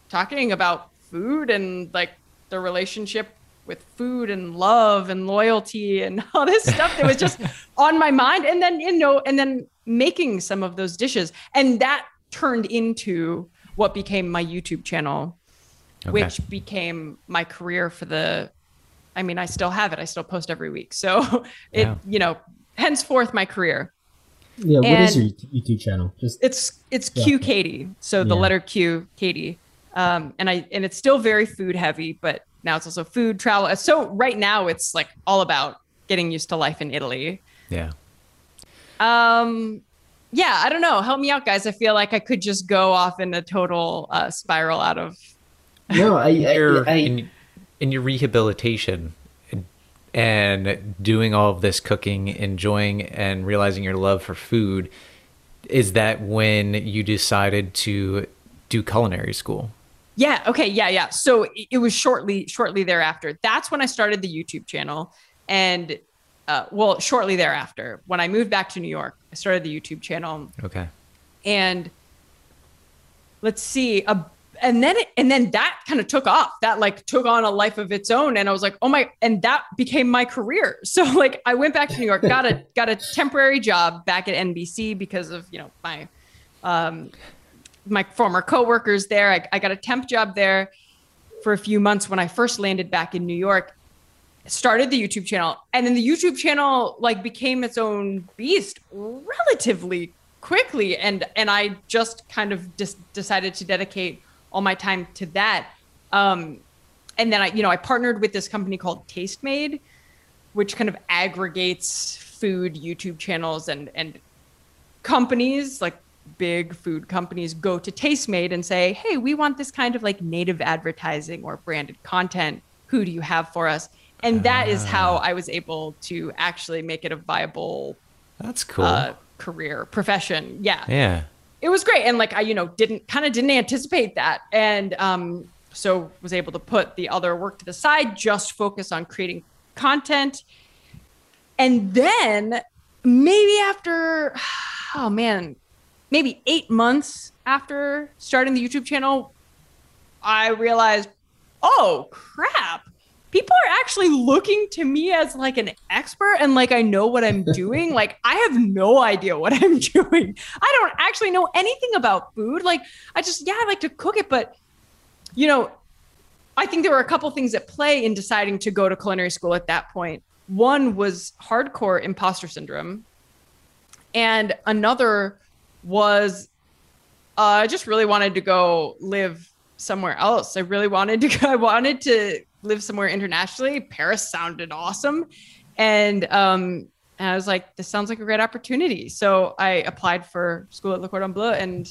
[SPEAKER 4] talking about food and like the relationship with food and love and loyalty and (laughs) all this stuff that was just (laughs) on my mind and then you know and then making some of those dishes and that turned into what became my YouTube channel
[SPEAKER 2] Okay.
[SPEAKER 4] which became my career for the I mean I still have it I still post every week so (laughs) it
[SPEAKER 2] Yeah.
[SPEAKER 4] you know henceforth my career
[SPEAKER 1] Yeah, what is your YouTube channel? Just
[SPEAKER 4] it's it's
[SPEAKER 1] Yeah.
[SPEAKER 4] Q Katie. So the
[SPEAKER 1] Yeah.
[SPEAKER 4] letter Q Katie. Um, and I and it's still very food heavy, but now it's also food travel. So right now it's like all about getting used to life in Italy.
[SPEAKER 2] Yeah.
[SPEAKER 4] Um, yeah, I don't know. Help me out, guys. I feel like I could just go off in a total uh, spiral out of. (laughs)
[SPEAKER 1] No, I,
[SPEAKER 2] Your,
[SPEAKER 1] I, I
[SPEAKER 2] in, in your rehabilitation and- and doing all of this cooking, enjoying and realizing your love for food, is that when you decided to do culinary school?
[SPEAKER 4] Yeah. Okay. Yeah. Yeah. So it- it was shortly, shortly thereafter. That's when I started the YouTube channel, and uh, well, shortly thereafter, when I moved back to New York, I started the YouTube channel,
[SPEAKER 2] Okay.
[SPEAKER 4] and let's see, a, and then it, and then that kind of took off. That like took on a life of its own, and I was like, oh my, and that became my career. (laughs) So like, I went back to New York, got a got a temporary job back at NBC because of you know my um, my former coworkers there. I, I got a temp job there for a few months when I first landed back in New York. Started the YouTube channel, and then the YouTube channel like became its own beast relatively quickly, and and I just kind of just decided to dedicate all my time to that. Um, and then I, you know, I partnered with this company called Tastemade, which kind of aggregates food YouTube channels and and companies like big food companies go to Tastemade and say, "Hey, we want this kind of like native advertising or branded content. Who do you have for us?" And that is how I was able to actually make it a viable
[SPEAKER 2] That's cool.
[SPEAKER 4] uh, career profession. Yeah
[SPEAKER 2] yeah.
[SPEAKER 4] it was great and like i you know didn't kind of didn't anticipate that and um so was able to put the other work to the side just focus on creating content and then maybe after (sighs) oh man maybe eight months after starting the youtube channel i realized oh crap people are actually looking to me as like an expert and like I know what I'm doing. (laughs) like I have no idea what I'm (laughs) doing. I don't actually know anything about food. Like I just yeah, I like to cook it, but you know, I think there were a couple things at play in deciding to go to culinary school at that point. One was hardcore imposter syndrome, and another was uh, I just really wanted to go live somewhere else. I really wanted to (laughs) I wanted to live somewhere internationally. Paris sounded awesome. And um and I was like, this sounds like a great opportunity. So I applied for school at Le Cordon Bleu and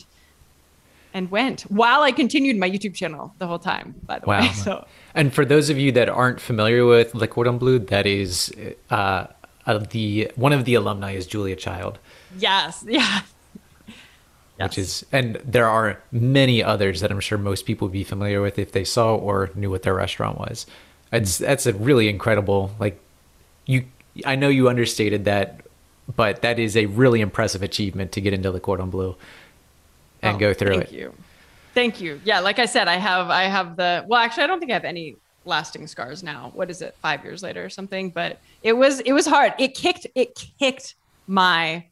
[SPEAKER 4] and went while I continued my YouTube channel the whole time, by the
[SPEAKER 2] Wow.
[SPEAKER 4] way. (laughs) So
[SPEAKER 2] And for those of you that aren't familiar with Le Cordon Bleu, that is uh, uh, the one of the alumni is Julia Child,
[SPEAKER 4] Yes, (laughs) yes, yeah.
[SPEAKER 2] which is, and there are many others that I'm sure most people would be familiar with if they saw or knew what their restaurant was. It's mm. that's a really incredible. Like you, I know you understated that, but that is a really impressive achievement to get into Le Cordon Bleu and
[SPEAKER 4] Oh,
[SPEAKER 2] go through
[SPEAKER 4] thank
[SPEAKER 2] it.
[SPEAKER 4] Thank you. Thank you. Yeah, like I said, I have I have the well actually I don't think I have any lasting scars now. What is it? 5 years later or something, but it was it was hard. It kicked it kicked my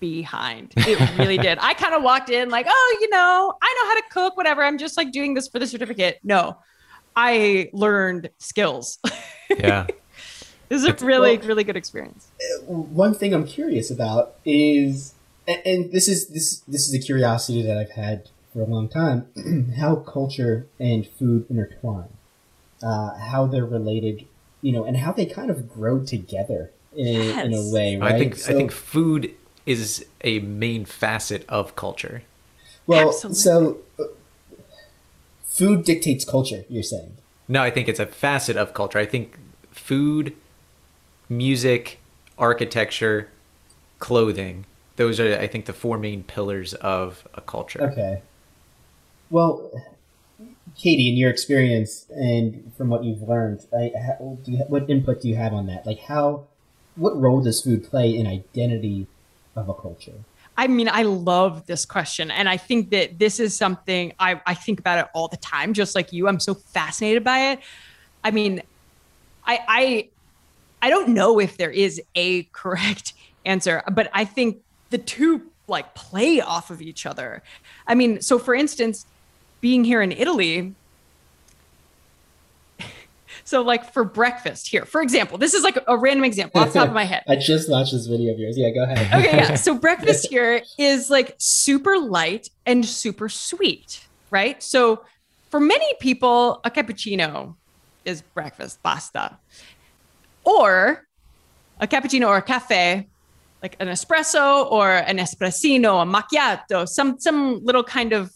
[SPEAKER 4] behind. It really did. I kind of walked in like, "Oh, you know, I know how to cook, whatever. I'm just like doing this for the certificate." No. I learned skills.
[SPEAKER 2] Yeah. (laughs)
[SPEAKER 4] this is a really really good experience.
[SPEAKER 1] one thing I'm curious about is, and, and this is this this is a curiosity that I've had for a long time, (clears throat) how culture and food intertwine, uh, how they're related, you know, and how they kind of grow together in, a, in a way, right?
[SPEAKER 2] I think I think food is a main facet of culture.
[SPEAKER 1] well,
[SPEAKER 4] Absolutely.
[SPEAKER 1] so uh, food dictates culture. You're saying.
[SPEAKER 2] No, I think it's a facet of culture. I think food, music, architecture, clothing, those are I think the four main pillars of a culture.
[SPEAKER 1] Okay. Well, Katie, in your experience and from what you've learned, I, how, do you, what input do you have on that? Like, how, what role does food play in identity of a culture?
[SPEAKER 4] I mean, I love this question. And I think that this is something I, I think about it all the time, just like you. I'm so fascinated by it. I mean, I I I don't know if there is a (laughs) correct answer, but I think the two like play off of each other. I mean, so for instance, being here in Italy, so like for breakfast here, for example, this is like a random example off the top of my head. (laughs)
[SPEAKER 1] I just watched this video of yours. Yeah, go ahead.
[SPEAKER 4] Okay, yeah. So (laughs) breakfast here is like super light and super sweet, right? So for many people, a cappuccino is breakfast, pasta, Or a cappuccino or a cafe, like an espresso or an espressino, a macchiato, some some little kind of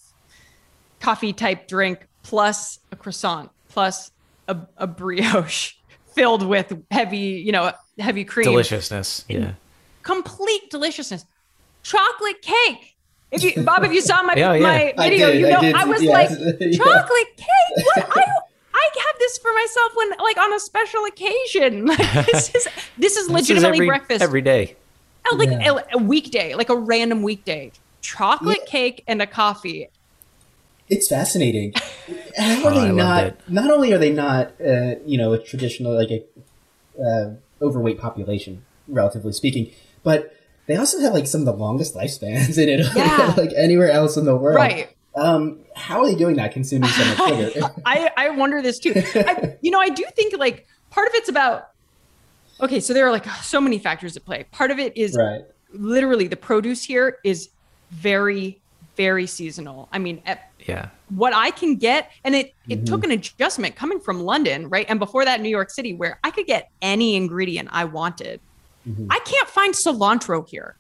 [SPEAKER 4] coffee type drink, plus a croissant, plus a, a brioche filled with heavy, you know, heavy cream.
[SPEAKER 2] Deliciousness. Yeah.
[SPEAKER 4] Complete deliciousness. Chocolate cake. If you, Bob, if you saw my (laughs)
[SPEAKER 2] Yeah, yeah.
[SPEAKER 4] my
[SPEAKER 1] I
[SPEAKER 4] video,
[SPEAKER 1] did,
[SPEAKER 4] you
[SPEAKER 1] I
[SPEAKER 4] know
[SPEAKER 1] did,
[SPEAKER 4] I, was
[SPEAKER 1] yes.
[SPEAKER 4] like (laughs)
[SPEAKER 1] Yeah.
[SPEAKER 4] chocolate cake. What I I have this for myself when like on a special occasion. (laughs) Like, this is this is
[SPEAKER 2] This is
[SPEAKER 4] legitimately
[SPEAKER 2] every,
[SPEAKER 4] breakfast.
[SPEAKER 2] every day.
[SPEAKER 4] Oh, like
[SPEAKER 1] Yeah.
[SPEAKER 4] a, a weekday, like a random weekday. Chocolate
[SPEAKER 1] Yeah.
[SPEAKER 4] cake and a coffee.
[SPEAKER 1] It's fascinating. (laughs) How
[SPEAKER 2] Oh,
[SPEAKER 1] are
[SPEAKER 2] I
[SPEAKER 1] they
[SPEAKER 2] loved
[SPEAKER 1] not? Not only are they not, uh, you know, a traditional like a uh, overweight population, relatively speaking, but they also have like some of the longest lifespans in Italy, (laughs)
[SPEAKER 4] Yeah.
[SPEAKER 1] like anywhere else in the world.
[SPEAKER 4] Right.
[SPEAKER 1] Um, how are they doing that? Consuming so much sugar? (laughs)
[SPEAKER 4] I, I wonder this too. I, you know, I do think like part of it's about, okay, so there are like so many factors at play. Part of it is
[SPEAKER 1] right.
[SPEAKER 4] literally the produce here is very, very seasonal. I mean, at
[SPEAKER 2] Yeah.
[SPEAKER 4] what I can get, and it, it
[SPEAKER 1] Mm-hmm.
[SPEAKER 4] took an adjustment coming from London, right? And before that, New York City, where I could get any ingredient I wanted.
[SPEAKER 1] Mm-hmm.
[SPEAKER 4] I can't find cilantro here.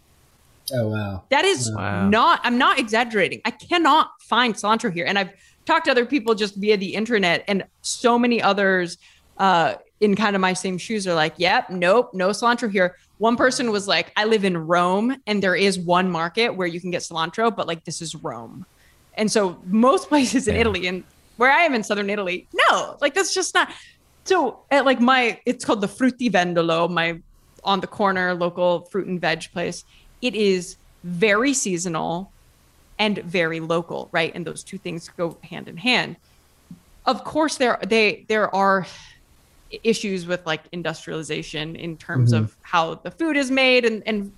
[SPEAKER 1] Oh wow.
[SPEAKER 4] That is
[SPEAKER 2] Wow.
[SPEAKER 4] not, I'm not exaggerating. I cannot find cilantro here. And I've talked to other people just via the internet, and so many others uh, in kind of my same shoes are like, yep, nope, no cilantro here. One person was like, I live in Rome, and there is one market where you can get cilantro, but like, this is Rome. And so most (laughs) places in
[SPEAKER 2] Yeah.
[SPEAKER 4] Italy, and where I am in southern Italy, no, like, that's just not. So at like my, it's called the Frutti Vendolo, my on the corner local fruit and veg place. It is very seasonal and very local, right? And those two things go hand in hand. Of course, there they there are issues with like industrialization in terms mm-hmm. of how the food is made and, and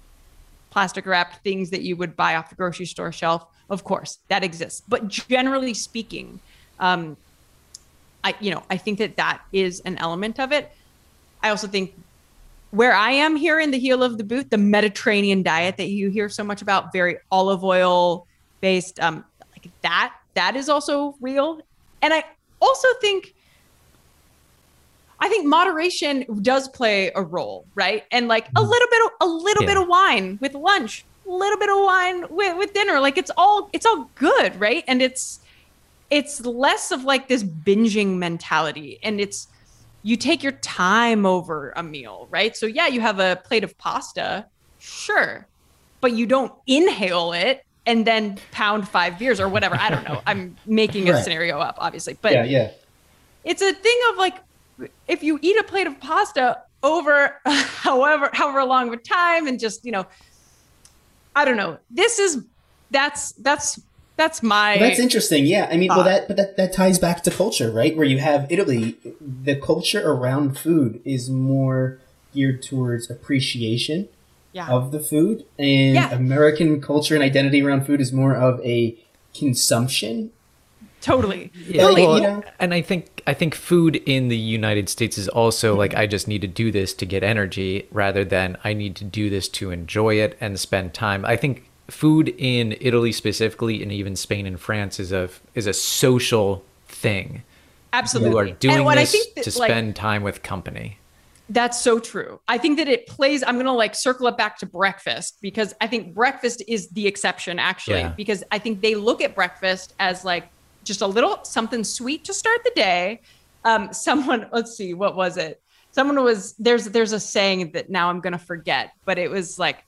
[SPEAKER 4] plastic wrapped things that you would buy off the grocery store shelf. Of course, that exists. But generally speaking, um, I you know I think that that is an element of it. I also think where I am here in the heel of the boot, the Mediterranean diet that you hear so much about, very olive oil based, um, like that, that is also real. And I also think, I think moderation does play a role, right? And like a mm-hmm. little bit, of, a little bit of wine with lunch, a little bit of wine with, with dinner, like it's all, it's all good, right? And it's, it's less of like this binging mentality, and it's you take your time over a meal, right? So yeah, you have a plate of pasta, sure, but you don't inhale it and then pound five beers or whatever. I don't know. I'm making a (laughs)
[SPEAKER 1] Right.
[SPEAKER 4] scenario up, obviously, but
[SPEAKER 1] yeah, yeah.
[SPEAKER 4] it's a thing of like if you eat a plate of pasta over (laughs) however however long of a time and just you know i don't know this is that's that's that's my
[SPEAKER 1] Well, that's interesting. Yeah, I mean, well, that but that, that ties back to culture, right? Where you have Italy, the culture around food is more geared towards appreciation
[SPEAKER 4] yeah
[SPEAKER 1] of the food, and
[SPEAKER 4] Yeah.
[SPEAKER 1] American culture and identity around food is more of a consumption.
[SPEAKER 4] Totally
[SPEAKER 2] Yeah,
[SPEAKER 1] Like,
[SPEAKER 2] well,
[SPEAKER 1] you know-
[SPEAKER 2] and I think I think food in the United States is also mm-hmm. like I just need to do this to get energy rather than I need to do this to enjoy it and spend time. I think food in Italy specifically and even Spain and France is a is a social thing.
[SPEAKER 4] absolutely
[SPEAKER 2] You are doing
[SPEAKER 4] and what
[SPEAKER 2] this
[SPEAKER 4] i think that,
[SPEAKER 2] to
[SPEAKER 4] like,
[SPEAKER 2] spend time with company.
[SPEAKER 4] That's so true. I think that it plays. I'm gonna like circle it back to breakfast because I think breakfast is the exception actually.
[SPEAKER 2] Yeah.
[SPEAKER 4] Because I think they look at breakfast as like just a little something sweet to start the day. Um, (laughs) someone, let's see, what was it? Someone was there's there's a saying that now I'm gonna forget, but it was like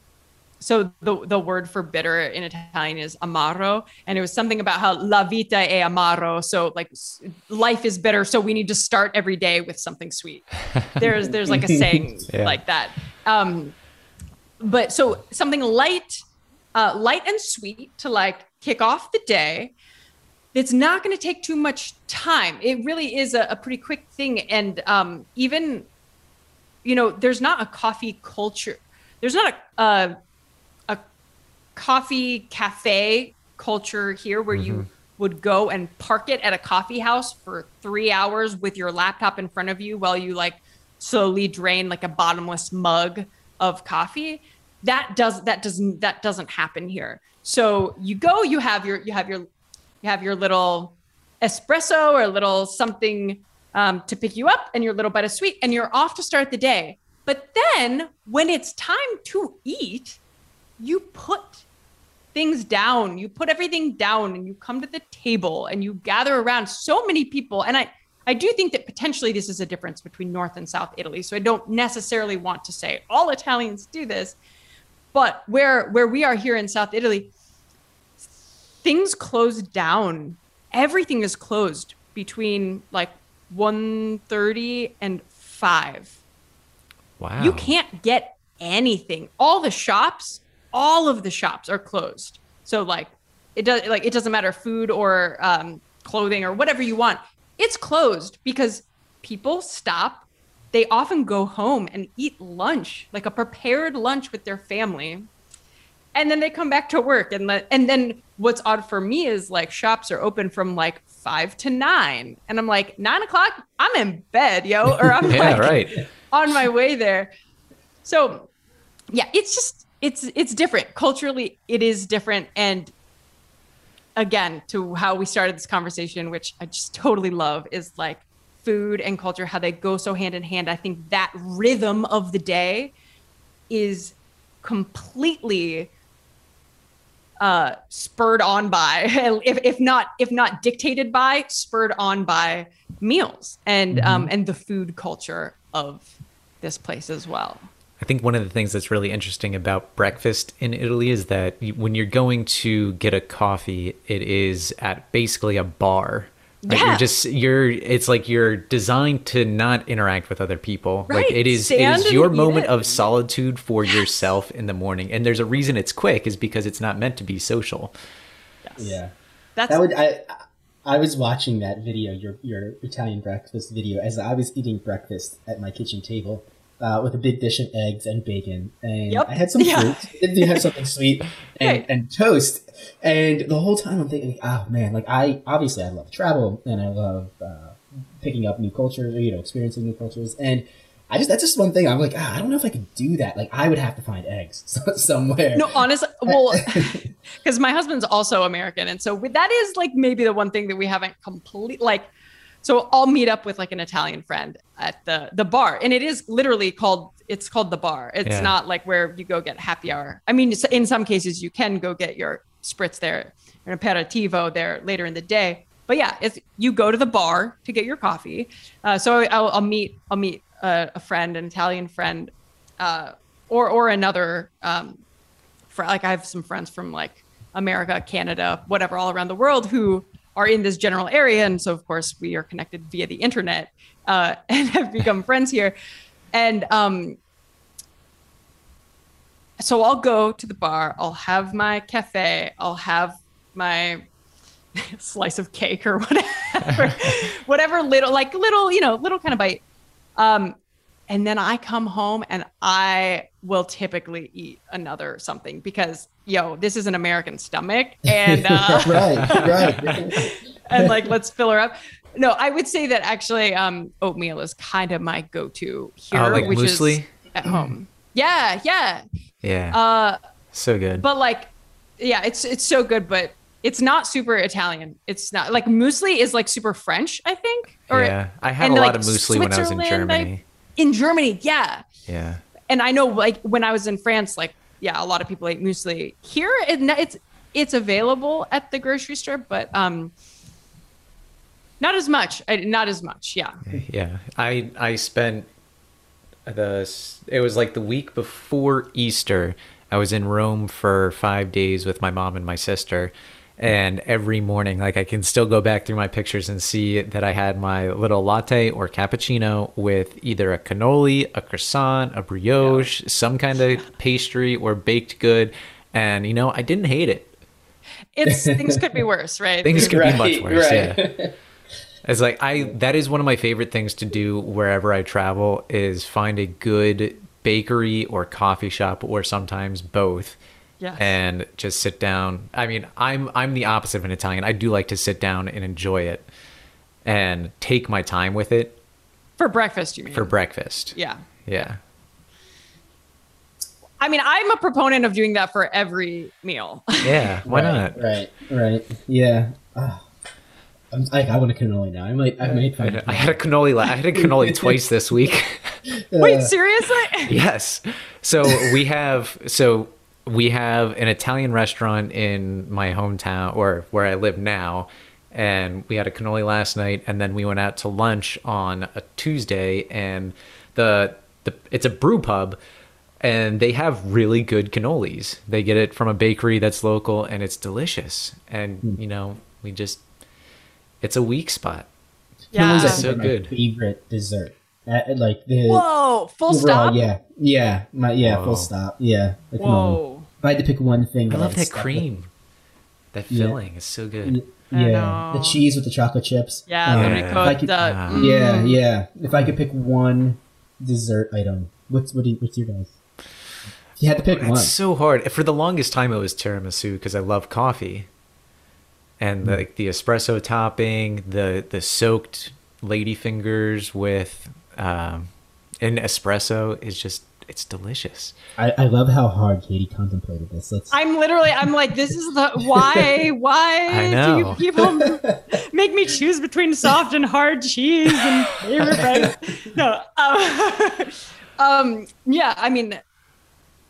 [SPEAKER 4] so the the word for bitter in Italian is amaro, and it was something about how la vita è amaro. So like life is bitter, so we need to start every day with something sweet. There's there's like a (laughs) saying
[SPEAKER 2] Yeah.
[SPEAKER 4] like that. Um, but so something light, uh, light and sweet to like kick off the day. It's not going to take too much time. It really is a, a pretty quick thing, and um, even you know, there's not a coffee culture. There's not a a, a coffee cafe culture here where you would go and park it at a coffee house for three hours with your laptop in front of you while you like slowly drain like a bottomless mug of coffee. That does that doesn't that doesn't happen here. So you go, you have your you have your you have your little espresso or a little something um, to pick you up and your little bite of sweet, and you're off to start the day. But then when it's time to eat, you put things down. You put everything down and you come to the table and you gather around so many people. And I, I do think that potentially this is a difference between North and South Italy. So I don't necessarily want to say all Italians do this, but where where we are here in South Italy, things closed down. Everything is closed between like 1.30 and 5.
[SPEAKER 2] Wow.
[SPEAKER 4] You can't get anything. All the shops, all of the shops are closed. So like it does like it doesn't matter food or um, clothing or whatever you want. It's closed because people stop. They often go home and eat lunch, like a prepared lunch with their family. And then they come back to work. And, the, and then what's odd for me is like shops are open from like five to nine. And I'm like, nine o'clock, I'm in bed, yo. (laughs) Or I'm
[SPEAKER 2] yeah,
[SPEAKER 4] like,
[SPEAKER 2] right.
[SPEAKER 4] on my way there. So yeah, it's just it's it's different. Culturally, it is different. And again, to how we started this conversation, which I just totally love, is like food and culture, how they go so hand in hand. I think that rhythm of the day is completely uh, spurred on by, (laughs) if, if not if not dictated by, spurred on by meals and um, and the food culture of this place as well.
[SPEAKER 2] I think one of the things that's really interesting about breakfast in Italy is that when you're going to get a coffee, it is at basically a bar. Right?
[SPEAKER 4] Yeah.
[SPEAKER 2] You're just you're it's like you're designed to not interact with other people. Right. Like
[SPEAKER 4] Right.
[SPEAKER 2] it is
[SPEAKER 4] Stand
[SPEAKER 2] it is your moment
[SPEAKER 4] it.
[SPEAKER 2] of solitude for yourself in the morning. And there's a reason it's quick is because it's not meant to be social.
[SPEAKER 1] Yeah.
[SPEAKER 4] That's
[SPEAKER 1] That would I I was watching that video, your your Italian breakfast video, as I was eating breakfast at my kitchen table uh, with a big dish of eggs and bacon, and
[SPEAKER 4] Yep.
[SPEAKER 1] I had some (laughs)
[SPEAKER 4] Yeah.
[SPEAKER 1] fruit. Did you have something sweet (laughs) and,
[SPEAKER 4] Right.
[SPEAKER 1] and toast? And the whole time I'm thinking, oh man, like I obviously I love travel and I love uh, picking up new cultures, or, you know, experiencing new cultures, and I just that's just one thing. I'm like, ah, I don't know if I could do that. Like I would have to find eggs (laughs) somewhere.
[SPEAKER 4] No, honestly, well, because my husband's also American, and so that is like maybe the one thing that we haven't complete like. So I'll meet up with like an Italian friend at the the bar, and it is literally called it's called the bar. It's
[SPEAKER 2] Yeah.
[SPEAKER 4] not like where you go get happy hour. I mean, in some cases you can go get your spritz there, an aperitivo there later in the day. But yeah, it's you go to the bar to get your coffee. Uh, so I'll, I'll meet I'll meet a, a friend, an Italian friend, uh, or or another um, fr- like I have some friends from like America, Canada, whatever, all around the world who are in this general area, and so of course we are connected via the internet uh, (laughs) and have become friends here. And um, so I'll go to the bar, I'll have my cafe, I'll have my (laughs) slice of cake or whatever, (laughs) whatever little like little you know little kind of bite. Um, and then I come home and I will typically eat another something because yo, this is an American stomach (laughs) and uh,
[SPEAKER 1] right, right. (laughs)
[SPEAKER 4] and like let's fill her up. No, I would say that actually um, oatmeal is kind of my go-to here,
[SPEAKER 2] Oh, like
[SPEAKER 4] which
[SPEAKER 2] muesli?
[SPEAKER 4] is at home. Yeah, yeah.
[SPEAKER 2] Yeah.
[SPEAKER 4] Uh,
[SPEAKER 2] so good.
[SPEAKER 4] but like, yeah, it's it's so good, but it's not super Italian. It's not like muesli is like super French, I think.
[SPEAKER 2] Or, yeah. I had a
[SPEAKER 4] and,
[SPEAKER 2] lot
[SPEAKER 4] like,
[SPEAKER 2] of muesli when I was in
[SPEAKER 4] Switzerland, I-
[SPEAKER 2] Germany.
[SPEAKER 4] in Germany, yeah.
[SPEAKER 2] yeah.
[SPEAKER 4] And I know like when I was in France, like yeah, a lot of people ate muesli. Here, it, it's it's available at the grocery store, but um, not as much. I- Not as much. Yeah.
[SPEAKER 2] Yeah, I I spent the it was like the week before Easter. I was in Rome for five days with my mom and my sister, and every morning, like I can still go back through my pictures and see that I had my little latte or cappuccino with either a cannoli, a croissant, a brioche, some kind of (laughs) pastry or baked good, and you know I didn't hate it.
[SPEAKER 4] It's (laughs) things could be worse, right?
[SPEAKER 2] Things could be much worse.
[SPEAKER 1] right.
[SPEAKER 2] Yeah. It's like I that is one of my favorite things to do wherever I travel is find a good bakery or coffee shop or sometimes both.
[SPEAKER 4] Yes.
[SPEAKER 2] And just sit down. I mean, I'm I'm the opposite of an Italian. I do like to sit down and enjoy it and take my time with it
[SPEAKER 4] For breakfast, you mean?
[SPEAKER 2] for breakfast.
[SPEAKER 4] yeah.
[SPEAKER 2] Yeah.
[SPEAKER 4] I mean, I'm a proponent of doing that for every meal. (laughs)
[SPEAKER 2] Yeah, why
[SPEAKER 1] right,
[SPEAKER 2] not?
[SPEAKER 1] Right, right. Yeah. Ah. I'm, I, I want a cannoli now. I might, I might
[SPEAKER 2] I,
[SPEAKER 1] find.
[SPEAKER 2] I had a cannoli I had a cannoli twice this week.
[SPEAKER 4] Wait, seriously? (laughs)
[SPEAKER 2] yes. So we have so we have an Italian restaurant in my hometown or where I live now, and we had a cannoli last night, and then we went out to lunch on a Tuesday, and the the it's a brew pub. And they have really good cannolis. They get it from a bakery that's local, and it's delicious. And hmm. you know, we just it's a weak spot.
[SPEAKER 4] Yeah.
[SPEAKER 1] Cannolis,
[SPEAKER 2] So
[SPEAKER 1] are my
[SPEAKER 2] good.
[SPEAKER 1] favorite dessert. Uh, like the
[SPEAKER 4] Whoa, full
[SPEAKER 1] overall,
[SPEAKER 4] stop.
[SPEAKER 1] yeah, yeah, my, yeah,
[SPEAKER 2] Whoa.
[SPEAKER 1] full stop, yeah. The cannoli.
[SPEAKER 4] Whoa.
[SPEAKER 1] If I had to pick one thing,
[SPEAKER 2] I love
[SPEAKER 1] I'd
[SPEAKER 2] that
[SPEAKER 1] stuck
[SPEAKER 2] cream. That
[SPEAKER 1] Yeah.
[SPEAKER 2] filling is so good.
[SPEAKER 1] with- Yeah, the cheese with the chocolate chips.
[SPEAKER 4] Yeah,
[SPEAKER 1] Um,
[SPEAKER 4] the
[SPEAKER 2] Yeah.
[SPEAKER 4] ricotta.
[SPEAKER 1] Could-
[SPEAKER 2] Ah.
[SPEAKER 4] mm.
[SPEAKER 1] Yeah, yeah. If I could pick one dessert item, what's what? Do you, what's your guys? If you had to pick one.
[SPEAKER 2] It's so hard. For the longest time, it was tiramisu because I love coffee, and
[SPEAKER 1] Hmm.
[SPEAKER 2] like the espresso topping, the the soaked ladyfingers with um, an espresso is just it's delicious.
[SPEAKER 1] I, I love how hard Katie contemplated this. Let's.
[SPEAKER 4] I'm literally, I'm like, this is the why, (laughs) why do you people (laughs) make me choose between soft and hard cheese and favorite bread? No, um, (laughs) um, yeah, I mean,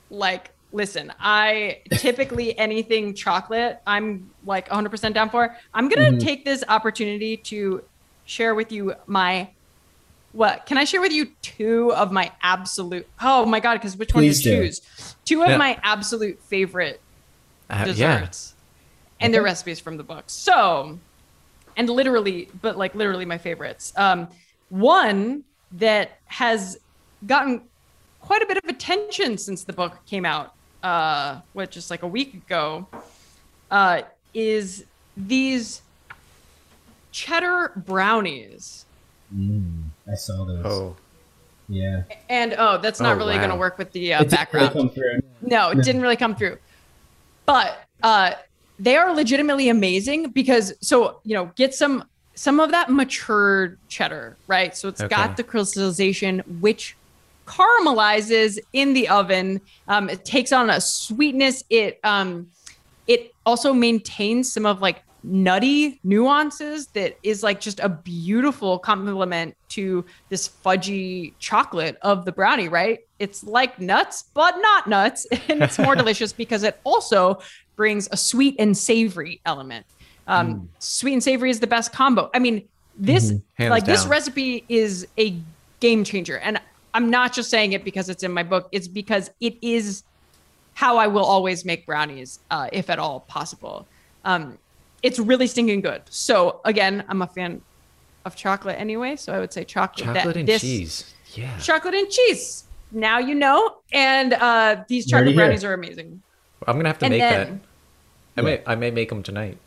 [SPEAKER 4] like, listen, I typically anything chocolate, I'm like 100% down for. I'm gonna
[SPEAKER 1] Mhm.
[SPEAKER 4] take this opportunity to share with you my. What can I share with you? Two of my absolute. Oh my god! Because which one to
[SPEAKER 1] do.
[SPEAKER 4] choose? Two of
[SPEAKER 2] Yeah.
[SPEAKER 4] my absolute favorite
[SPEAKER 2] Uh, yeah,
[SPEAKER 4] desserts and their recipes from the book. So, and literally, but like literally my favorites. Um, one that has gotten quite a bit of attention since the book came out, uh, what just like a week ago, uh, is these cheddar brownies.
[SPEAKER 1] Mm, I saw those.
[SPEAKER 2] oh,
[SPEAKER 1] Yeah.
[SPEAKER 4] And oh, that's not
[SPEAKER 2] Oh,
[SPEAKER 4] really
[SPEAKER 2] wow.
[SPEAKER 4] going to work with the uh,
[SPEAKER 1] It didn't really
[SPEAKER 4] background.
[SPEAKER 1] come through.
[SPEAKER 4] No, it
[SPEAKER 1] No.
[SPEAKER 4] didn't really come through. But uh, they are legitimately amazing because so you know get some some of that matured cheddar, right? So it's
[SPEAKER 2] Okay.
[SPEAKER 4] got the crystallization, which caramelizes in the oven. Um, it takes on a sweetness. It um, it also maintains some of like nutty nuances that is like just a beautiful complement to this fudgy chocolate of the brownie, right? It's like nuts, but not nuts. (laughs) And it's more (laughs) delicious because it also brings a sweet and savory element. Um, Sweet and savory is the best combo. I mean, this
[SPEAKER 2] Hands
[SPEAKER 4] like this recipe is a game changer. And I'm not just saying it because it's in my book, it's because it is how I will always make brownies, uh, if at all possible. Um, it's really stinking good. So again, I'm a fan of chocolate anyway, so I would say chocolate. that-
[SPEAKER 2] chocolate and
[SPEAKER 4] this-
[SPEAKER 2] cheese. Yeah.
[SPEAKER 4] Chocolate and cheese. Now you know. And uh, these
[SPEAKER 1] Heard it
[SPEAKER 4] chocolate
[SPEAKER 1] here.
[SPEAKER 4] brownies are amazing.
[SPEAKER 2] I'm gonna have to
[SPEAKER 4] And
[SPEAKER 2] make that.
[SPEAKER 4] then
[SPEAKER 2] I may I may make them tonight.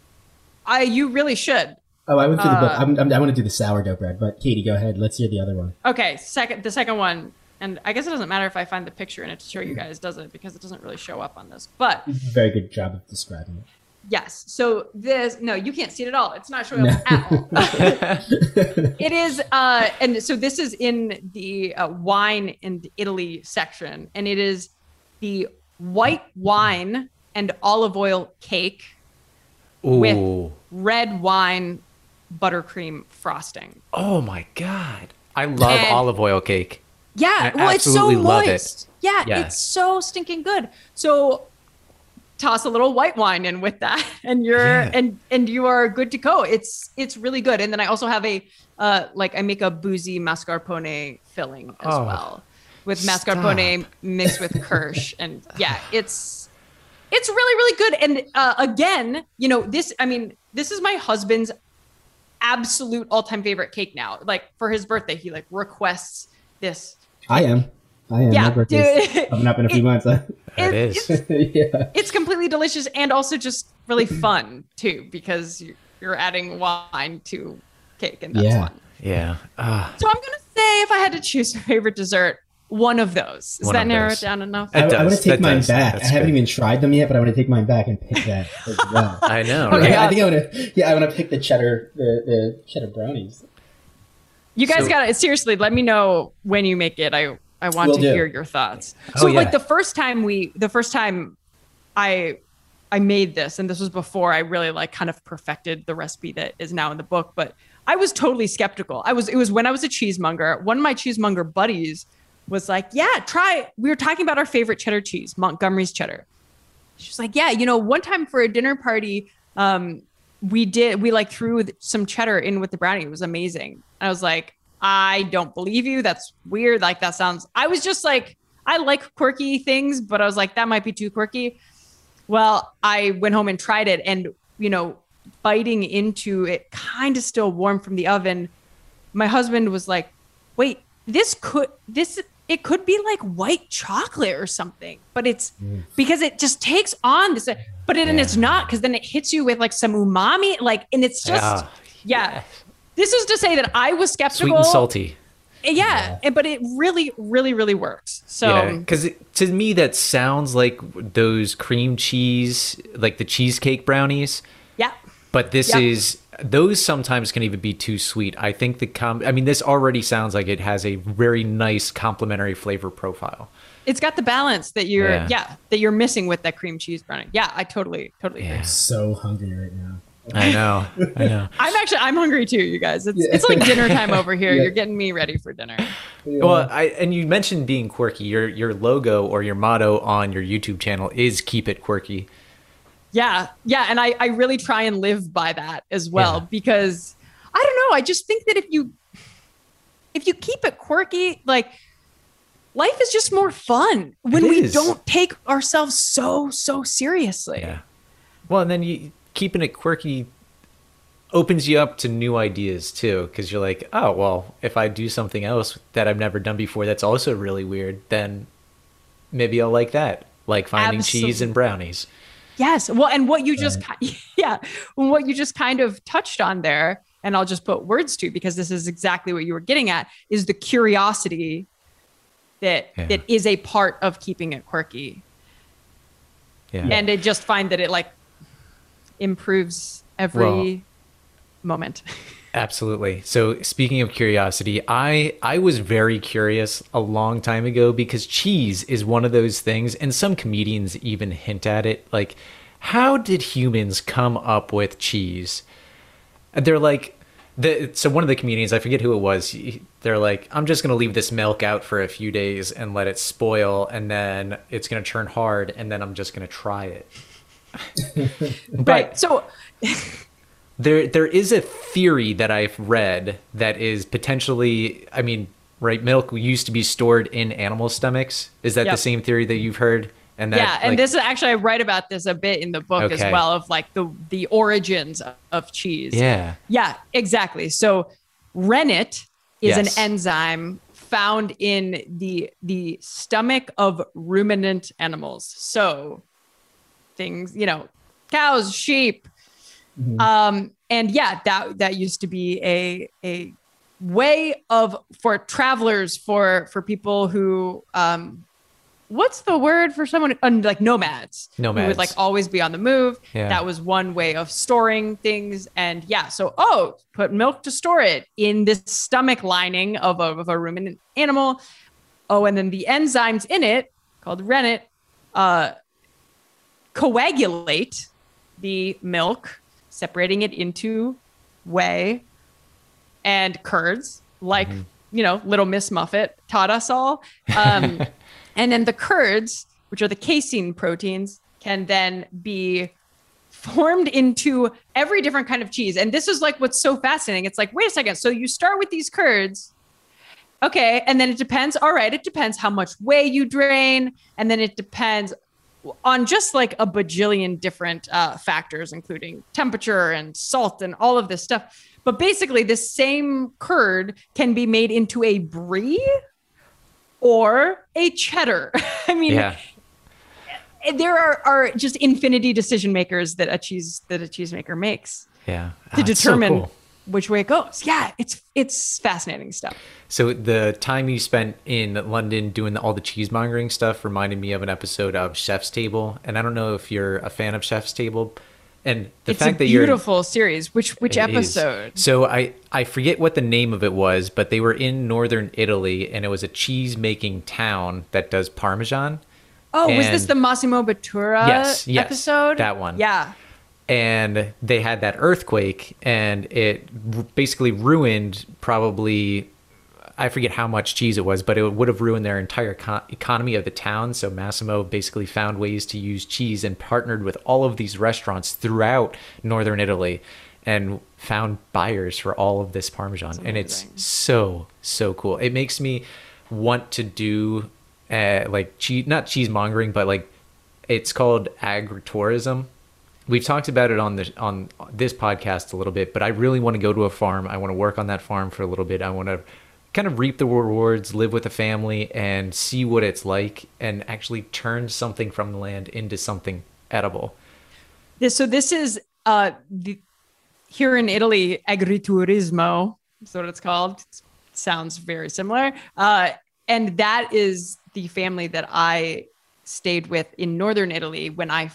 [SPEAKER 4] I you really should.
[SPEAKER 1] Oh, I went through the book.
[SPEAKER 4] Uh,
[SPEAKER 1] I'm, I'm, I want to do the sourdough bread, but Katie, go ahead. Let's hear the other one.
[SPEAKER 4] Okay, second the second one, and I guess it doesn't matter if I find the picture in it to show you guys, does it? Because it doesn't really show up on this. But
[SPEAKER 1] Very good job of describing it.
[SPEAKER 4] Yes, so this no, you can't see it at all. It's not showing up at all. (laughs) it is uh and so this is in the uh, wine and italy section and it is the white wine and olive oil cake
[SPEAKER 2] Ooh.
[SPEAKER 4] With- red wine buttercream frosting
[SPEAKER 2] oh my god. I love
[SPEAKER 4] And-
[SPEAKER 2] olive oil cake.
[SPEAKER 4] yeah
[SPEAKER 2] I
[SPEAKER 4] well it's so
[SPEAKER 2] it.
[SPEAKER 4] moist yeah,
[SPEAKER 2] Yeah.
[SPEAKER 4] it's so stinking good so toss a little white wine in with that (laughs) and you're
[SPEAKER 2] Yeah.
[SPEAKER 4] and and you are good to go it's it's really good and then i also have a uh like i make a boozy mascarpone filling as
[SPEAKER 2] Oh,
[SPEAKER 4] well with
[SPEAKER 2] stop.
[SPEAKER 4] mascarpone mixed with kirsch (laughs) and yeah it's it's really really good and uh, again you know this i mean this is my husband's absolute all-time favorite cake now like for his birthday he like requests this
[SPEAKER 1] I am. I am.
[SPEAKER 4] Yeah,
[SPEAKER 1] My birthday's
[SPEAKER 4] dude. (laughs)
[SPEAKER 1] coming up in a few months. (laughs) huh?
[SPEAKER 2] That
[SPEAKER 4] It-
[SPEAKER 2] is. (laughs)
[SPEAKER 1] yeah.
[SPEAKER 4] it's completely delicious and also just really fun too because you- you're adding wine to cake and that's
[SPEAKER 1] Yeah.
[SPEAKER 4] fun.
[SPEAKER 2] Yeah. Ah.
[SPEAKER 4] So I'm gonna say if I had to choose a favorite dessert, one of those. Does
[SPEAKER 2] One
[SPEAKER 4] that
[SPEAKER 2] of
[SPEAKER 4] narrow
[SPEAKER 2] those.
[SPEAKER 4] it down enough?
[SPEAKER 2] It
[SPEAKER 1] I, I want to take
[SPEAKER 2] that
[SPEAKER 1] mine
[SPEAKER 2] does.
[SPEAKER 1] back.
[SPEAKER 2] That's
[SPEAKER 1] I haven't
[SPEAKER 2] good.
[SPEAKER 1] even tried them yet, but I want to take mine back and pick that as well.
[SPEAKER 2] I know.
[SPEAKER 4] Okay,
[SPEAKER 2] right?
[SPEAKER 1] I think I want to. Yeah, I want to pick the cheddar, the, the cheddar brownies.
[SPEAKER 4] You guys
[SPEAKER 2] So-
[SPEAKER 4] got to seriously let me know when you make it. I I want
[SPEAKER 1] Will
[SPEAKER 4] to
[SPEAKER 1] do.
[SPEAKER 4] hear your thoughts.
[SPEAKER 2] Oh,
[SPEAKER 4] So
[SPEAKER 2] yeah.
[SPEAKER 4] like the first time we the first time I I made this and this was before I really like kind of perfected the recipe that is now in the book, but I was totally skeptical. I was it was when I was a cheesemonger. One of my cheesemonger buddies was like, "Yeah, try." We were talking about our favorite cheddar cheese, Montgomery's cheddar. She's like, "Yeah, you know, one time for a dinner party, um, we did we like threw some cheddar in with the brownie. It was amazing." I was like, "I don't believe you. That's weird. Like that sounds." I was just like, I like quirky things, but I was like, that might be too quirky. Well, I went home and tried it, and you know, biting into it, kind of still warm from the oven. My husband was like, "Wait, this could this it could be like white chocolate or something, but it's mm. because it just takes on this, but it, yeah. and it's not because then it hits you with like some umami, like, and it's just, yeah. yeah. This is to say that I was skeptical.
[SPEAKER 2] Sweet and salty.
[SPEAKER 4] Yeah, yeah. but it really, really, really works. So,
[SPEAKER 2] because to me, that sounds like those cream cheese, like the cheesecake brownies.
[SPEAKER 4] Yeah.
[SPEAKER 2] But this yep. is those sometimes can even be too sweet. I think the com I mean this already sounds like it has a very nice complementary flavor profile.
[SPEAKER 4] It's got the balance that you're yeah, yeah that you're missing with that cream cheese brownie. Yeah, I totally totally yeah.
[SPEAKER 1] agree. So hungry right now.
[SPEAKER 2] I know. I know. (laughs)
[SPEAKER 4] I'm actually I'm hungry too, you guys. It's yeah. it's like dinner time (laughs) over here. Yeah. You're getting me ready for dinner.
[SPEAKER 2] Yeah. Well, I and you mentioned being quirky. Your your logo or your motto on your YouTube channel is keep it quirky.
[SPEAKER 4] Yeah. Yeah. And I, I really try and live by that as well because I don't know. I just think that if you if you keep it quirky, like life is just more fun when we don't take ourselves so, so seriously.
[SPEAKER 2] Yeah. Well, and then you keeping it quirky opens you up to new ideas too because you're like oh well if i do something else that i've never done before that's also really weird then maybe i'll like that like finding Absolutely. cheese and brownies
[SPEAKER 4] Yes. Well, and what you just, (laughs) yeah, what you just kind of touched on there, and I'll just put words to because this is exactly what you were getting at is the curiosity that yeah. that is a part of keeping it quirky. Yeah. And I just find that it like improves every well, moment. (laughs)
[SPEAKER 2] Absolutely. So speaking of curiosity, I I was very curious a long time ago because cheese is one of those things and some comedians even hint at it like how did humans come up with cheese? And they're like the, so one of the comedians, I forget who it was, they're like, I'm just going to leave this milk out for a few days and let it spoil and then it's going to turn hard and then I'm just going to try it. (laughs)
[SPEAKER 4] but right. So (laughs)
[SPEAKER 2] there there is a theory that I've read that is potentially I mean right milk used to be stored in animal stomachs is that yep. the same theory that you've heard
[SPEAKER 4] and that, yeah and like, this is actually I write about this a bit in the book okay. as well of like the the origins of cheese
[SPEAKER 2] yeah
[SPEAKER 4] yeah exactly so rennet is yes. an enzyme found in the the stomach of ruminant animals so things you know cows sheep. Mm-hmm. Um, and yeah, that that used to be a a way of for travelers for for people who um what's the word for someone like nomads
[SPEAKER 2] nomads
[SPEAKER 4] who would like always be on the move. Yeah. that was one way of storing things. And yeah so oh put milk to store it in this stomach lining of a, of a ruminant animal. Oh and then the enzymes in it called rennet uh coagulate the milk separating it into whey and curds, like mm-hmm. you know, Little Miss Muffet taught us all. Um, (laughs) and then the curds, which are the casein proteins, can then be formed into every different kind of cheese. And this is like what's so fascinating. It's like, wait a second. So you start with these curds. Okay. And then it depends. All right. It depends how much whey you drain. And then it depends on just like a bajillion different uh, factors, including temperature and salt and all of this stuff. But basically, this same curd can be made into a brie or a cheddar. (laughs) I mean, yeah. there are, are just infinity decision makers that a cheese that a cheesemaker makes.
[SPEAKER 2] Yeah,
[SPEAKER 4] to oh, determine so cool which way it goes. Yeah, it's it's fascinating stuff.
[SPEAKER 2] So the time you spent in London doing the, all the cheesemongering stuff reminded me of an episode of Chef's Table, and I don't know if you're a fan of Chef's Table. And the
[SPEAKER 4] it's
[SPEAKER 2] fact
[SPEAKER 4] that
[SPEAKER 2] you're
[SPEAKER 4] beautiful series. Which which episode?
[SPEAKER 2] Is. So I I forget what the name of it was, but they were in northern Italy, and it was a cheese making town that does Parmesan.
[SPEAKER 4] Oh, and was this the Massimo Bottura
[SPEAKER 2] yes, yes,
[SPEAKER 4] episode?
[SPEAKER 2] That one.
[SPEAKER 4] Yeah
[SPEAKER 2] and they had that earthquake, and it basically ruined probably I forget how much cheese it was, but it would have ruined their entire co- economy of the town. So Massimo basically found ways to use cheese and partnered with all of these restaurants throughout northern Italy and found buyers for all of this parmesan. And it's so so cool. It makes me want to do uh, like cheese not cheesemongering, but like it's called agritourism. We've talked about it on the on this podcast a little bit, but I really want to go to a farm. I want to work on that farm for a little bit. I want to kind of reap the rewards, live with a family, and see what it's like, and actually turn something from the land into something edible.
[SPEAKER 4] So this is uh, the, here in Italy, agriturismo. That's what it's called. It sounds very similar. Uh, and that is the family that I stayed with in northern Italy when I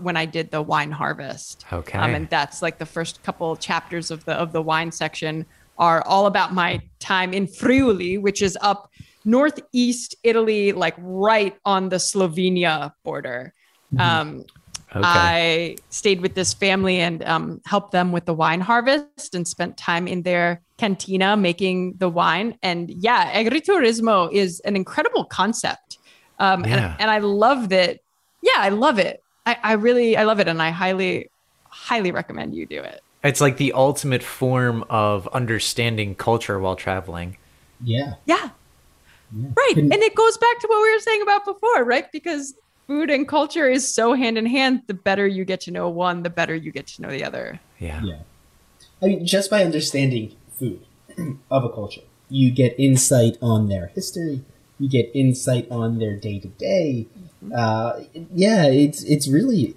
[SPEAKER 4] when I did the wine harvest.
[SPEAKER 2] Okay.
[SPEAKER 4] Um, and that's like the first couple chapters of the of the wine section are all about my time in Friuli, which is up northeast Italy, like right on the Slovenia border. Um,
[SPEAKER 2] Okay.
[SPEAKER 4] I stayed with this family and um, helped them with the wine harvest and spent time in their cantina making the wine. And yeah, agriturismo is an incredible concept. Um,
[SPEAKER 2] Yeah.
[SPEAKER 4] and, and I love that. Yeah, I love it. I, I really, I love it. And I highly, highly recommend you do it.
[SPEAKER 2] It's like the ultimate form of understanding culture while traveling.
[SPEAKER 1] Yeah.
[SPEAKER 4] Yeah. Right.
[SPEAKER 1] Couldn't-
[SPEAKER 4] And it goes back to what we were saying about before, right? Because food and culture is so hand in hand. The better you get to know one, the better you get to know the other.
[SPEAKER 2] Yeah.
[SPEAKER 1] Yeah. I mean, just by understanding food (clears throat) of a culture, you get insight on their history. You get insight on their day to day. Yeah, it's it's really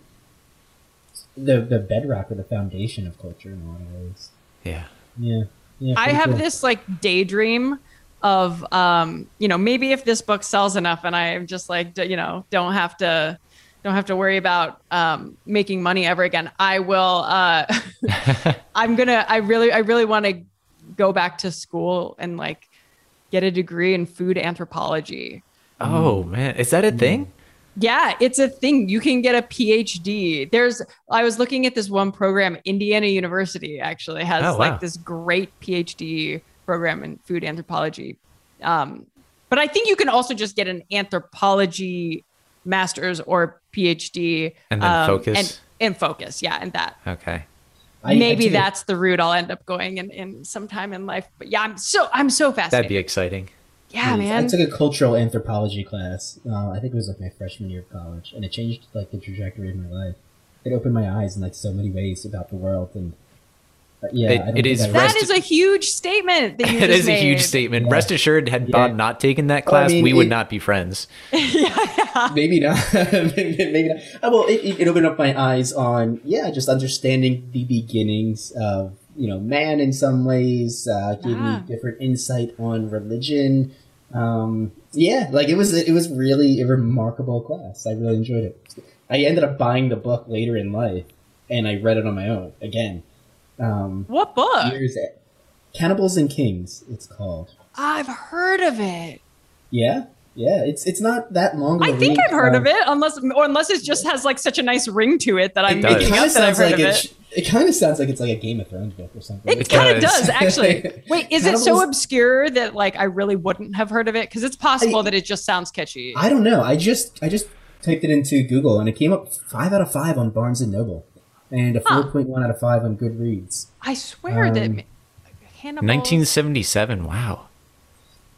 [SPEAKER 1] the the bedrock or the foundation of culture in a lot of ways.
[SPEAKER 2] Yeah.
[SPEAKER 1] Yeah. Yeah.
[SPEAKER 4] I have
[SPEAKER 1] cool.
[SPEAKER 4] this like daydream of um you know maybe if this book sells enough and i'm just like you know don't have to don't have to worry about um making money ever again i will uh (laughs) (laughs) i'm gonna i really i really want to go back to school and like get a degree in food anthropology
[SPEAKER 2] Oh man, is that a thing?
[SPEAKER 4] yeah, it's a thing. You can get a PhD. There's I was looking at this one program, Indiana University actually has
[SPEAKER 2] Oh, wow.
[SPEAKER 4] like this great PhD program in food anthropology. Um, but I think you can also just get an anthropology master's or PhD
[SPEAKER 2] And then
[SPEAKER 4] um,
[SPEAKER 2] focus?
[SPEAKER 4] and, and focus, yeah, and that.
[SPEAKER 2] Okay.
[SPEAKER 1] I- I
[SPEAKER 4] Maybe
[SPEAKER 1] took a-
[SPEAKER 4] that's the route I'll end up going in, in sometime in life. But yeah, I'm so I'm so fascinated.
[SPEAKER 2] That'd be exciting.
[SPEAKER 4] yeah, man.
[SPEAKER 1] I
[SPEAKER 4] man.
[SPEAKER 1] took a cultural anthropology class. Uh, I think it was like my freshman year of college, and it changed like the trajectory of my life. It opened my eyes in like so many ways about the world, and yeah,
[SPEAKER 2] It-
[SPEAKER 1] I don't
[SPEAKER 2] it
[SPEAKER 1] think
[SPEAKER 2] is
[SPEAKER 1] I-
[SPEAKER 2] rest-
[SPEAKER 4] that is a huge statement that you (laughs)
[SPEAKER 2] It
[SPEAKER 4] just
[SPEAKER 2] is a huge statement.
[SPEAKER 1] Yeah.
[SPEAKER 2] Rest assured, had
[SPEAKER 1] Yeah.
[SPEAKER 2] Bob not taken that
[SPEAKER 1] Well, I
[SPEAKER 2] class,
[SPEAKER 1] mean,
[SPEAKER 2] we would not be friends. (laughs)
[SPEAKER 1] maybe not. (laughs) maybe not. Uh, well, it, it, it opened up my eyes on yeah, just understanding the beginnings of you know man in some ways. Uh, gave
[SPEAKER 4] Yeah.
[SPEAKER 1] me different insight on religion. Um, yeah, like it was it was really a remarkable class. I really enjoyed it. I ended up buying the book later in life, and I read it on my own again. Um,
[SPEAKER 4] What book?
[SPEAKER 1] years Cannibals and Kings. It's called.
[SPEAKER 4] I've heard of it.
[SPEAKER 1] Yeah, yeah. It's it's not that long. Of
[SPEAKER 4] I
[SPEAKER 1] a
[SPEAKER 4] think
[SPEAKER 1] read.
[SPEAKER 4] I've heard
[SPEAKER 1] Um,
[SPEAKER 4] of it, unless or unless it just has like such a nice ring to it that I'm
[SPEAKER 2] It does.
[SPEAKER 4] making
[SPEAKER 1] kinda
[SPEAKER 4] up that I've heard
[SPEAKER 1] like
[SPEAKER 4] of
[SPEAKER 1] it.
[SPEAKER 4] it.
[SPEAKER 1] It kind of sounds like it's like a Game of Thrones book or something.
[SPEAKER 4] It
[SPEAKER 2] It
[SPEAKER 4] kind of
[SPEAKER 2] does.
[SPEAKER 4] does actually. (laughs) Wait, is it so obscure that like I really wouldn't have heard of it? Because it's possible
[SPEAKER 1] I-
[SPEAKER 4] that it just sounds catchy.
[SPEAKER 1] I don't know. I just I just typed it into Google and it came up five out of five on Barnes and Noble, and a
[SPEAKER 4] Huh.
[SPEAKER 1] four point one out of five on Goodreads.
[SPEAKER 4] I swear that
[SPEAKER 1] Um,
[SPEAKER 4] Hannibal.
[SPEAKER 2] 1977. Wow.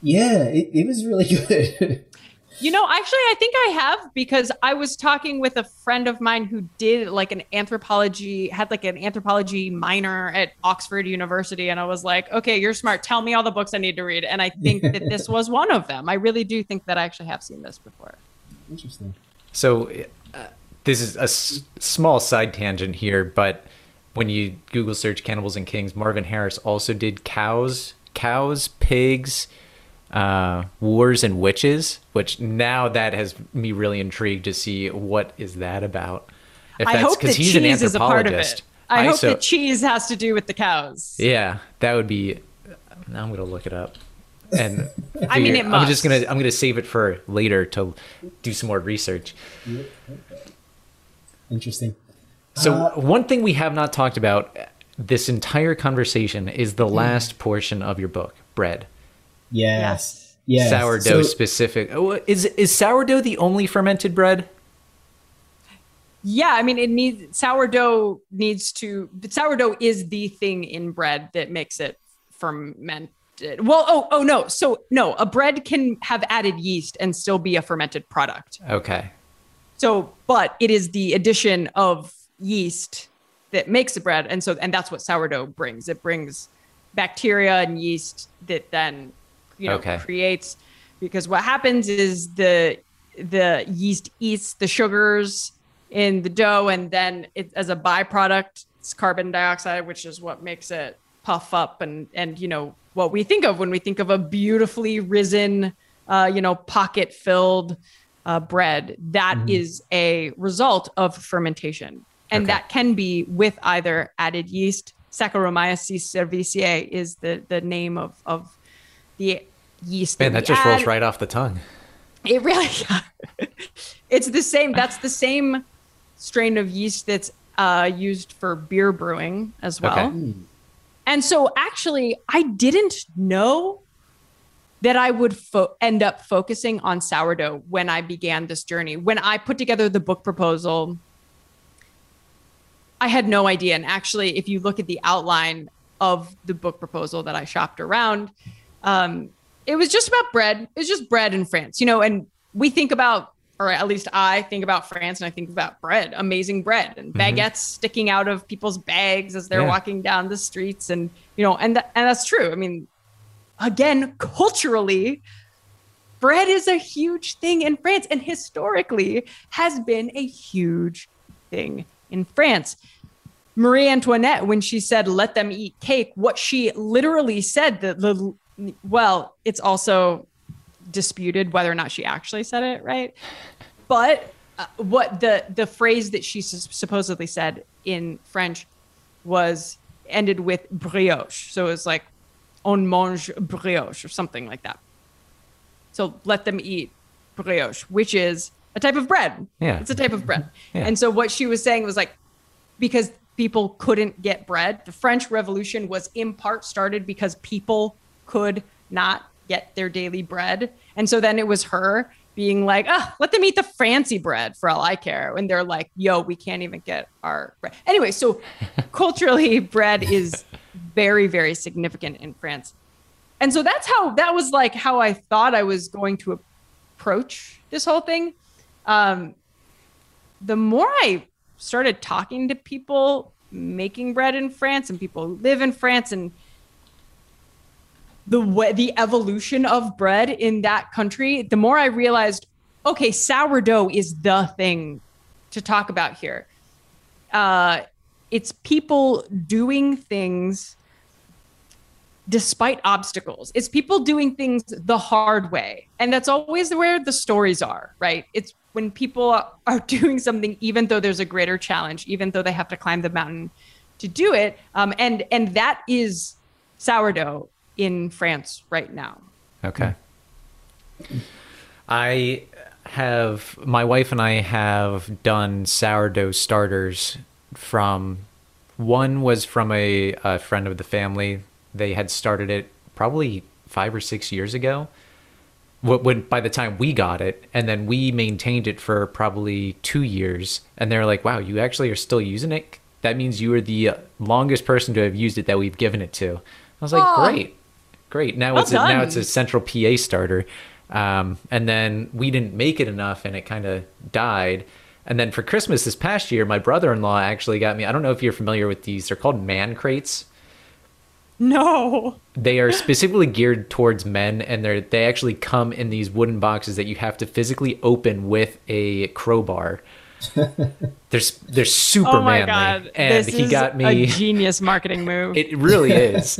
[SPEAKER 1] Yeah, it, it was really (laughs) good.
[SPEAKER 4] You know, actually, I think I have because I was talking with a friend of mine who did like an anthropology, had like an anthropology minor at Oxford University. And I was like, okay, you're smart. Tell me all the books I need to read. And I think that this (laughs) was one of them. I really do think that I actually have seen this before.
[SPEAKER 1] Interesting.
[SPEAKER 2] So this is a s- small side tangent here, but when you Google search cannibals and kings, Marvin Harris also did cows, cows, pigs, uh, wars and witches, which now that has me really intrigued to see what is that about. If
[SPEAKER 4] I hope that
[SPEAKER 2] he's
[SPEAKER 4] cheese is a part of it. I, hope
[SPEAKER 2] so-
[SPEAKER 4] that cheese has to do with the cows.
[SPEAKER 2] Yeah, that would be. Now I'm gonna look it up, and (laughs)
[SPEAKER 4] I mean,
[SPEAKER 2] figure-
[SPEAKER 4] it
[SPEAKER 2] I'm just gonna I'm gonna save it for later to do some more research.
[SPEAKER 1] Interesting.
[SPEAKER 2] So
[SPEAKER 1] Uh,
[SPEAKER 2] one thing we have not talked about this entire conversation is
[SPEAKER 1] Hmm.
[SPEAKER 2] the last portion of your book, bread.
[SPEAKER 1] Yes. Yes.
[SPEAKER 2] sourdough
[SPEAKER 1] So-
[SPEAKER 2] specific. Oh, Is is sourdough the only fermented bread?
[SPEAKER 4] Yeah, I mean, it needs sourdough needs to but sourdough is the thing in bread that makes it fermented. Well, oh, oh no. So no, a bread can have added yeast and still be a fermented product.
[SPEAKER 2] Okay.
[SPEAKER 4] So, but it is the addition of yeast that makes the bread, and so and that's what sourdough brings. It brings bacteria and yeast that then you know
[SPEAKER 2] Okay.
[SPEAKER 4] creates because what happens is the the yeast eats the sugars in the dough and then it, as a byproduct it's carbon dioxide which is what makes it puff up and and you know what we think of when we think of a beautifully risen uh, you know pocket filled uh, bread That is a result of fermentation and
[SPEAKER 2] Okay.
[SPEAKER 4] that can be with either added yeast saccharomyces cerevisiae is the the name of of the yeast
[SPEAKER 2] Man,
[SPEAKER 4] we
[SPEAKER 2] that just rolls right off the tongue.
[SPEAKER 4] It really, (laughs) it's the same. That's the same strain of yeast that's uh, used for beer brewing as well.
[SPEAKER 2] Okay.
[SPEAKER 4] And so, actually, I didn't know that I would fo- end up focusing on sourdough when I began this journey. When I put together the book proposal, I had no idea. And actually, if you look at the outline of the book proposal that I shopped around, um, it was just about bread. It was just bread in France, you know. And we think about, or at least I think about France, and I think about bread, amazing bread, and baguettes sticking out of people's bags as they're
[SPEAKER 2] Yeah.
[SPEAKER 4] walking down the streets, and you know, and th- and that's true. I mean, again, culturally, bread is a huge thing in France, and historically has been a huge thing in France. Marie Antoinette, when she said, let them eat cake, what she literally said, that the, well, it's also disputed whether or not she actually said it, right? But uh, what the, the phrase that she s- supposedly said in French was ended with brioche. So it was like, on mange brioche or something like that. So let them eat brioche, which is a type of bread.
[SPEAKER 2] Yeah.
[SPEAKER 4] It's a type of bread.
[SPEAKER 2] Yeah.
[SPEAKER 4] And so what she was saying was like, because people couldn't get bread, the French Revolution was in part started because people could not get their daily bread. And so then it was her being like, oh, let them eat the fancy bread for all I care. And they're like, yo, we can't even get our bread. Anyway, so (laughs) culturally, bread is very, very significant in France. And so that's how that was like how I thought I was going to approach this whole thing. Um, the more I started talking to people making bread in France and people who live in France and the way, the evolution of bread in that country, the more I realized, okay, sourdough is the thing to talk about here. Uh, it's people doing things despite obstacles. It's people doing things the hard way. And that's always where the stories are, right? It's when people (laughs) are doing something, even though there's a greater challenge, even though they have to climb the mountain to do it. Um, and, and that is sourdough in France right now.
[SPEAKER 2] Okay. I have my wife and I have done sourdough starters from one was from a, a friend of the family. They had started it probably five or six years ago. Wh- When by the time we got it, and then we maintained it for probably two years, and they're like, "Wow, you actually are still using it. That means you are the longest person to have used it that we've given it to." I was like,
[SPEAKER 4] Aw.
[SPEAKER 2] "Great, great." Now
[SPEAKER 4] Well
[SPEAKER 2] it's a, now it's a central PA starter. Um, and then we didn't make it enough and it kind of died. And then for Christmas this past year, my brother in law actually got me. I don't know if you're familiar with these. They're called man crates.
[SPEAKER 4] No.
[SPEAKER 2] They are specifically geared towards men, and they're they actually come in these wooden boxes that you have to physically open with a crowbar. (laughs) they're they're super
[SPEAKER 4] Oh my
[SPEAKER 2] manly,
[SPEAKER 4] God.
[SPEAKER 2] and
[SPEAKER 4] this
[SPEAKER 2] he got me.
[SPEAKER 4] a genius marketing move. (laughs)
[SPEAKER 2] It really is.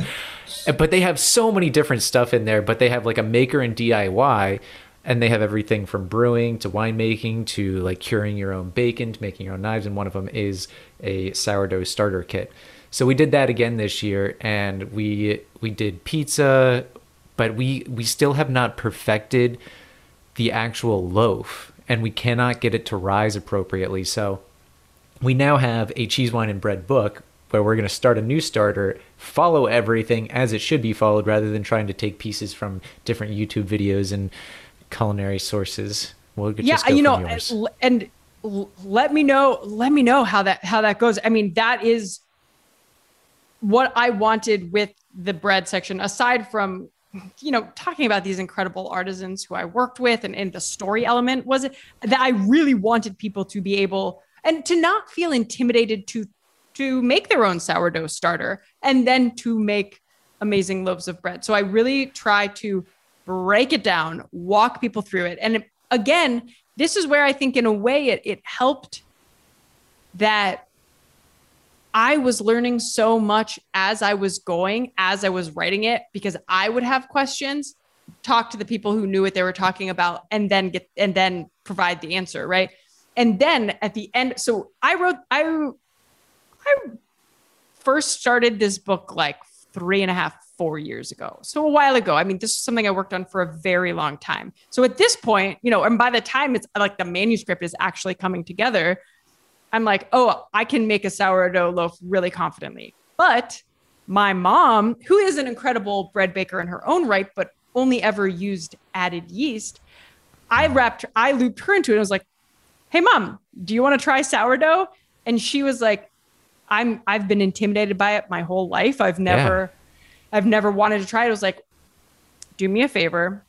[SPEAKER 2] but they have so many different stuff in there, but they have like a maker and DIY and they have everything from brewing to winemaking to like curing your own bacon to making your own knives and one of them is a sourdough starter kit. So we did that again this year and we we did pizza, but we we still have not perfected the actual loaf and we cannot get it to rise appropriately. So we now have a cheese, wine, and bread book where we're going to start a new starter, follow everything as it should be followed, rather than trying to take pieces from different YouTube videos and culinary sources. We'll
[SPEAKER 4] yeah, you know, and, and let me know. Let me know how that how that goes. I mean, that is what I wanted with the bread section. Aside from you know talking about these incredible artisans who I worked with, and, and the story element was it that I really wanted people to be able and to not feel intimidated to to make their own sourdough starter and then to make amazing loaves of bread. So I really try to break it down, walk people through it. And again, this is where I think in a way it, it helped that I was learning so much as I was going, as I was writing it, because I would have questions, talk to the people who knew what they were talking about, and then get and then provide the answer, right? And then at the end, so I wrote, I I first started this book like three and a half, four years ago. So a while ago. I mean, this is something I worked on for a very long time. So at this point, you know, and by the time it's like the manuscript is actually coming together, I'm like, oh, I can make a sourdough loaf really confidently. But my mom, who is an incredible bread baker in her own right, but only ever used added yeast, I wrapped, I looped her into it. I was like, hey, mom, do you want to try sourdough? And she was like, I'm, I've been intimidated by it my whole life. I've never, I've never wanted to try it. I was like, do me a favor,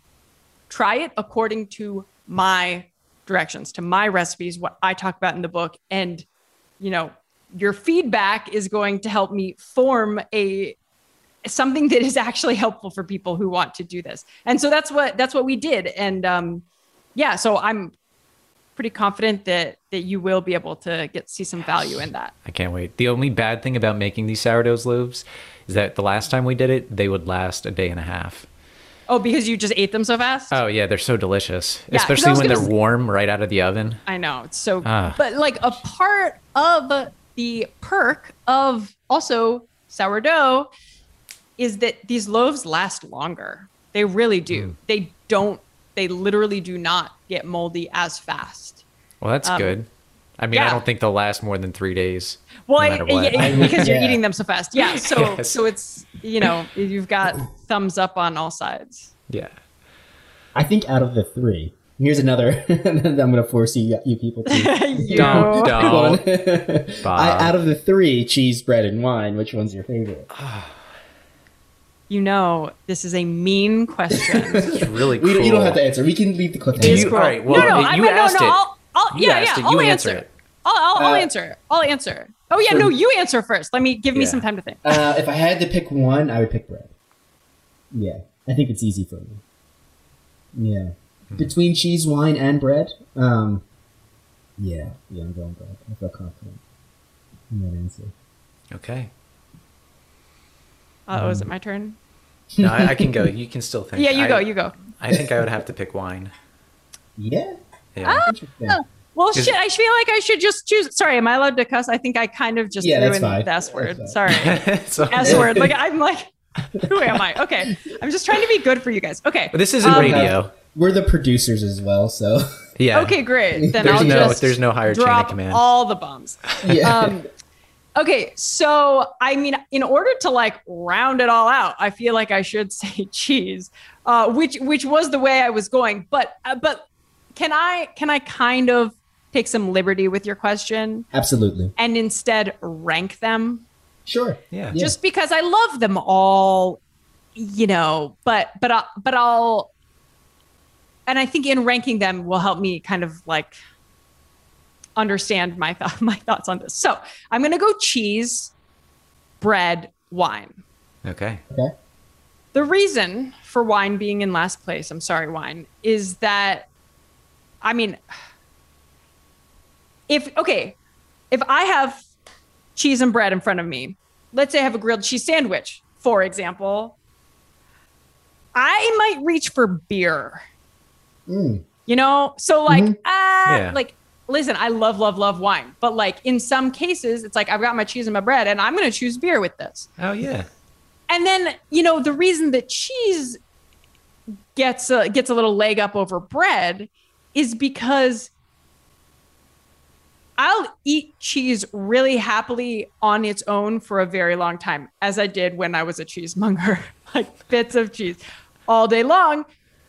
[SPEAKER 4] try it according to my directions, to my recipes, what I talk about in the book. And, you know, your feedback is going to help me form a something that is actually helpful for people who want to do this. And so that's what that's what we did. And um yeah, so I'm pretty confident that that you will be able to get see some value in that.
[SPEAKER 2] I can't wait. The only bad thing about making these sourdoughs loaves is that the last time we did it, they would last a day and a half.
[SPEAKER 4] Oh, because you just ate them so fast?
[SPEAKER 2] Oh yeah, they're so delicious,
[SPEAKER 4] I
[SPEAKER 2] especially when they're warm right out of the oven.
[SPEAKER 4] I know it's so,
[SPEAKER 2] Ah.
[SPEAKER 4] but like a part of the perk of also sourdough is that these loaves last longer. They really do. They don't. They literally do not get moldy as fast.
[SPEAKER 2] Well, that's good. I mean, I
[SPEAKER 4] Um,
[SPEAKER 2] don't think they'll last more than three days.
[SPEAKER 4] Well,
[SPEAKER 2] no
[SPEAKER 4] I-
[SPEAKER 2] matter what. (laughs)
[SPEAKER 4] yeah, because you're
[SPEAKER 1] Yeah.
[SPEAKER 4] eating them so fast. Yeah. So (laughs)
[SPEAKER 2] Yes.
[SPEAKER 4] so it's you know you've got thumbs up on all sides.
[SPEAKER 2] yeah.
[SPEAKER 1] I think out of the three, here's another (laughs) that I'm going to force you, you people to.
[SPEAKER 4] You-
[SPEAKER 2] Don't, don't. Bob.
[SPEAKER 1] I, out of the three, cheese, bread, and wine, which one's your favorite? (sighs)
[SPEAKER 4] You know this is a mean question.
[SPEAKER 2] It's really cool.
[SPEAKER 1] don't, you don't have to answer. We can leave the clip.
[SPEAKER 2] Do you- all right, well,
[SPEAKER 4] no, no,
[SPEAKER 2] you
[SPEAKER 4] I mean,
[SPEAKER 2] asked
[SPEAKER 4] no, no.
[SPEAKER 2] it.
[SPEAKER 4] I'll, I'll,
[SPEAKER 2] You
[SPEAKER 4] yeah,
[SPEAKER 2] asked
[SPEAKER 4] yeah.
[SPEAKER 2] it.
[SPEAKER 4] I'll answer.
[SPEAKER 2] answer it.
[SPEAKER 4] I'll, I'll, I'll
[SPEAKER 1] Uh,
[SPEAKER 4] answer. I'll answer. Oh yeah,
[SPEAKER 1] so-
[SPEAKER 4] no, you answer first. Let me give me some time to think.
[SPEAKER 1] Uh, if I had to pick one, I would pick bread. Yeah, I think it's easy for me. Yeah, between cheese, wine, and bread. Um, yeah, yeah, I'm going bread. I feel confident in that answer.
[SPEAKER 2] Okay.
[SPEAKER 4] Uh, oh, is it my turn?
[SPEAKER 2] No, I, I can go. You can still (laughs) think.
[SPEAKER 4] Yeah, you
[SPEAKER 2] I-
[SPEAKER 4] go. You go.
[SPEAKER 2] I think I would have to pick wine.
[SPEAKER 1] Yeah,
[SPEAKER 2] Yeah.
[SPEAKER 1] interesting.
[SPEAKER 4] Well, shit. I feel like I should just choose. Sorry, am I allowed to cuss? I think I kind of just
[SPEAKER 1] Yeah,
[SPEAKER 4] threw in
[SPEAKER 1] fine.
[SPEAKER 4] the S word. Sorry, (laughs)
[SPEAKER 2] so,
[SPEAKER 4] S word. Like (laughs) I'm like, who am I? Okay, I'm just trying to be good for you guys. Okay.
[SPEAKER 2] But this isn't
[SPEAKER 4] Um,
[SPEAKER 2] radio.
[SPEAKER 1] We're the producers as well, so
[SPEAKER 2] Yeah.
[SPEAKER 4] Okay, great. (laughs) Then
[SPEAKER 2] There's
[SPEAKER 4] I'll
[SPEAKER 2] no-
[SPEAKER 4] just
[SPEAKER 2] there's no higher chain of command.
[SPEAKER 4] all the bums.
[SPEAKER 1] yeah.
[SPEAKER 4] um okay so i mean in order to like round it all out i feel like i should say cheese uh which which was the way i was going but uh, but can i can i kind of take some liberty with your question
[SPEAKER 1] Absolutely.
[SPEAKER 4] and instead rank them
[SPEAKER 1] Sure.
[SPEAKER 2] Yeah.
[SPEAKER 4] just because i love them all you know but but I, but i'll and i think in ranking them will help me kind of like understand my th- (laughs) my thoughts on this so i'm going to go cheese bread wine
[SPEAKER 2] Okay.
[SPEAKER 1] Okay.
[SPEAKER 4] the reason for wine being in last place i'm sorry wine is that i mean if okay if i have cheese and bread in front of me let's say i have a grilled cheese sandwich for example i might reach for beer
[SPEAKER 1] Mm.
[SPEAKER 4] you know so like
[SPEAKER 1] Mhm.
[SPEAKER 4] ah
[SPEAKER 2] Yeah.
[SPEAKER 4] like listen i love love love wine but like in some cases it's like i've got my cheese and my bread and i'm going to choose beer with this
[SPEAKER 2] Oh yeah.
[SPEAKER 4] and then you know the reason that cheese gets a, gets a little leg up over bread is because I'll eat cheese really happily on its own for a very long time, as I did when I was a cheesemonger, (laughs) like bits of cheese all day long.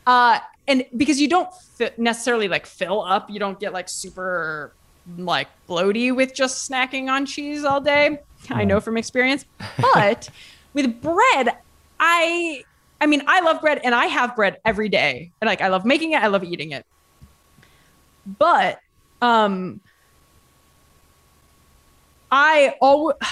[SPEAKER 4] Uh, and because you don't necessarily like fill up, you don't get like super like bloaty with just snacking on cheese all day. I know from experience. (laughs) But with bread, I I mean, I love bread and I have bread every day. And like I love making it, I love eating it. But um I always (sighs)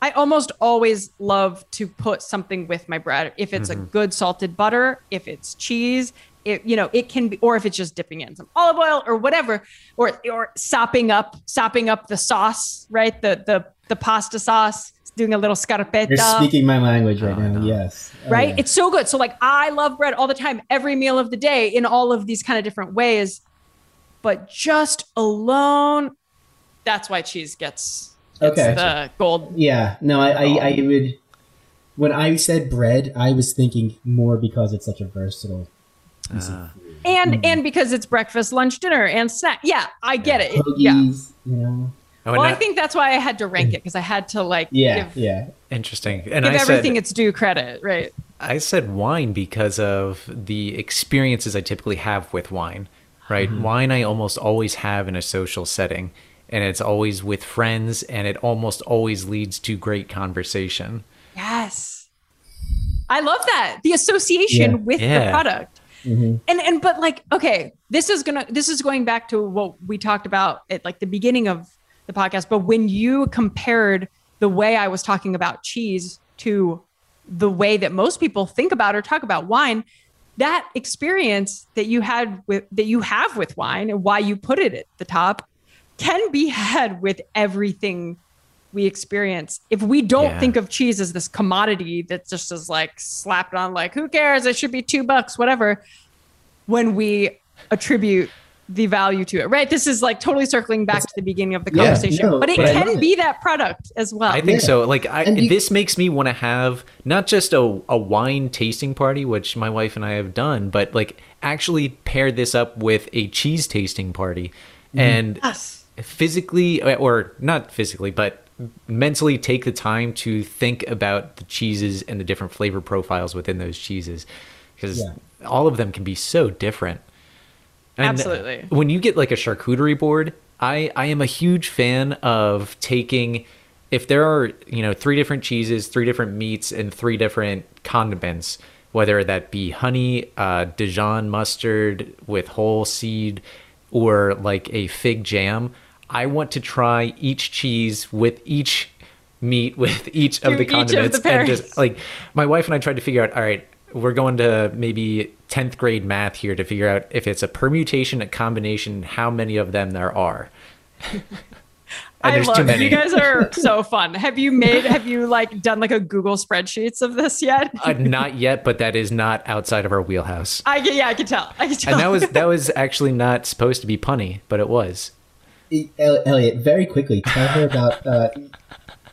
[SPEAKER 4] I almost always love to put something with my bread. If it's mm-hmm. a good salted butter, if it's cheese, it, you know, it can be, or if it's just dipping in some olive oil or whatever, or or sopping up, sopping up the sauce, right? The the the pasta sauce, doing a little scarpetta.
[SPEAKER 1] You're speaking my language right oh, now. Yes.
[SPEAKER 4] Oh, right. Yeah. It's so good. So like I love bread all the time, every meal of the day in all of these kind of different ways. But just alone, that's why cheese gets okay. the gold.
[SPEAKER 1] Yeah. No, I, I, I would. When I said bread, I was thinking more because it's such a versatile.
[SPEAKER 4] Uh, and mm. and because it's breakfast, lunch, dinner, and snack. Yeah, I get it.
[SPEAKER 1] Hoagies, yeah. You know.
[SPEAKER 4] Oh, well, not, I think that's why I had to rank it because I had to like
[SPEAKER 1] yeah give, yeah
[SPEAKER 2] interesting and
[SPEAKER 4] give
[SPEAKER 2] I
[SPEAKER 4] everything
[SPEAKER 2] said,
[SPEAKER 4] its due credit right.
[SPEAKER 2] I said wine because of the experiences I typically have with wine. Right, mm-hmm. wine I almost always have in a social setting and it's always with friends and it almost always leads to great conversation.
[SPEAKER 4] Yes. I love that. The association yeah. with yeah. the product. Mm-hmm. And and but like okay, this is going to this is going back to what we talked about at like the beginning of the podcast, but when you compared the way I was talking about cheese to the way that most people think about or talk about wine, that experience that you had with that you have with wine and why you put it at the top can be had with everything we experience. If we don't yeah. think of cheese as this commodity that just is like slapped on, like, who cares? It should be two bucks, whatever. When we attribute the value to it, right? This is like totally circling back to the beginning of the conversation, yeah, no, but it but can be that product as well.
[SPEAKER 2] I think yeah. so. Like, I, you, this makes me want to have not just a, a wine tasting party, which my wife and I have done, but like actually pair this up with a cheese tasting party. Mm-hmm. And yes physically or not physically but mentally take the time to think about the cheeses and the different flavor profiles within those cheeses because yeah. all of them can be so different
[SPEAKER 4] and Absolutely.
[SPEAKER 2] When you get like a charcuterie board, I I am a huge fan of taking if there are, you know, three different cheeses, three different meats and three different condiments, whether that be honey, uh, Dijon mustard with whole seed or like a fig jam, I want to try each cheese with each meat (laughs) with each of the condiments of the and just like my wife and I tried to figure out all right we're going to maybe 10th grade math here to figure out if it's a permutation a combination how many of them there are (laughs)
[SPEAKER 4] I love it. You guys are (laughs) so fun. Have you made, have you like done like a Google spreadsheets of this yet? (laughs)
[SPEAKER 2] uh, not yet, but that is not outside of our wheelhouse.
[SPEAKER 4] I yeah, I can tell. I can tell.
[SPEAKER 2] And that was, that was actually not supposed to be punny, but it was.
[SPEAKER 1] Elliot, very quickly, tell her about uh,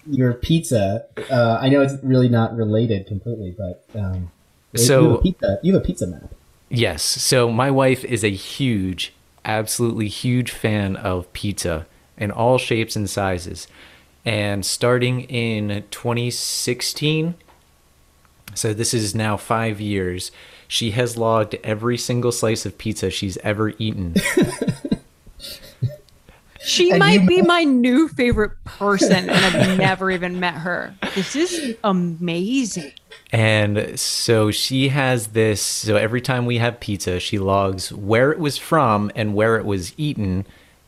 [SPEAKER 1] your pizza. Uh, I know it's really not related completely, but um,
[SPEAKER 2] so
[SPEAKER 1] you have, pizza, you have a pizza map.
[SPEAKER 2] Yes. So my wife is a huge, absolutely huge fan of pizza in all shapes and sizes. And starting in 2016, so this is now five years, she has logged every single slice of pizza she's ever eaten. (laughs)
[SPEAKER 4] She and might you- be my new favorite person, and I've (laughs) never even met her. This is amazing.
[SPEAKER 2] And so she has this. So every time we have pizza, she logs where it was from and where it was eaten,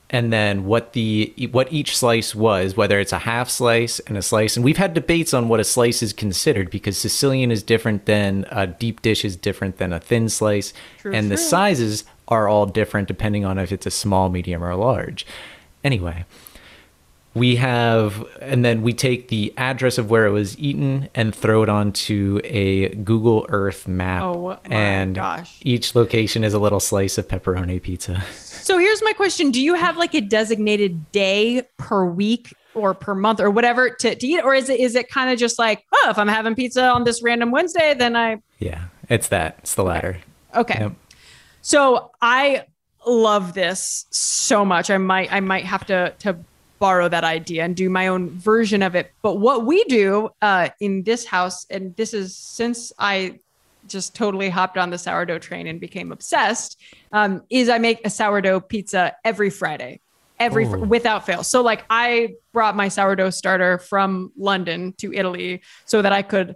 [SPEAKER 2] and then what the what each slice was, whether it's a half slice and a slice. And we've had debates on what a slice is considered because Sicilian is different than a deep dish is different than a thin slice, true, and true. the sizes are all different depending on if it's a small, medium, or large. Anyway, we have, and then we take the address of where it was eaten and throw it onto a Google Earth map.
[SPEAKER 4] Oh,
[SPEAKER 2] and
[SPEAKER 4] gosh.
[SPEAKER 2] each location is a little slice of pepperoni pizza.
[SPEAKER 4] So here's my question Do you have like a designated day per week or per month or whatever to, to eat? Or is it is it kind of just like, oh, if I'm having pizza on this random Wednesday, then I
[SPEAKER 2] Yeah, it's that. It's the latter.
[SPEAKER 4] Okay. Yep. So I love this so much. I might I might have to to borrow that idea and do my own version of it. But what we do uh, in this house, and this is since I just totally hopped on the sourdough train and became obsessed, um, is I make a sourdough pizza every Friday, every fr- without fail. So like I brought my sourdough starter from London to Italy so that I could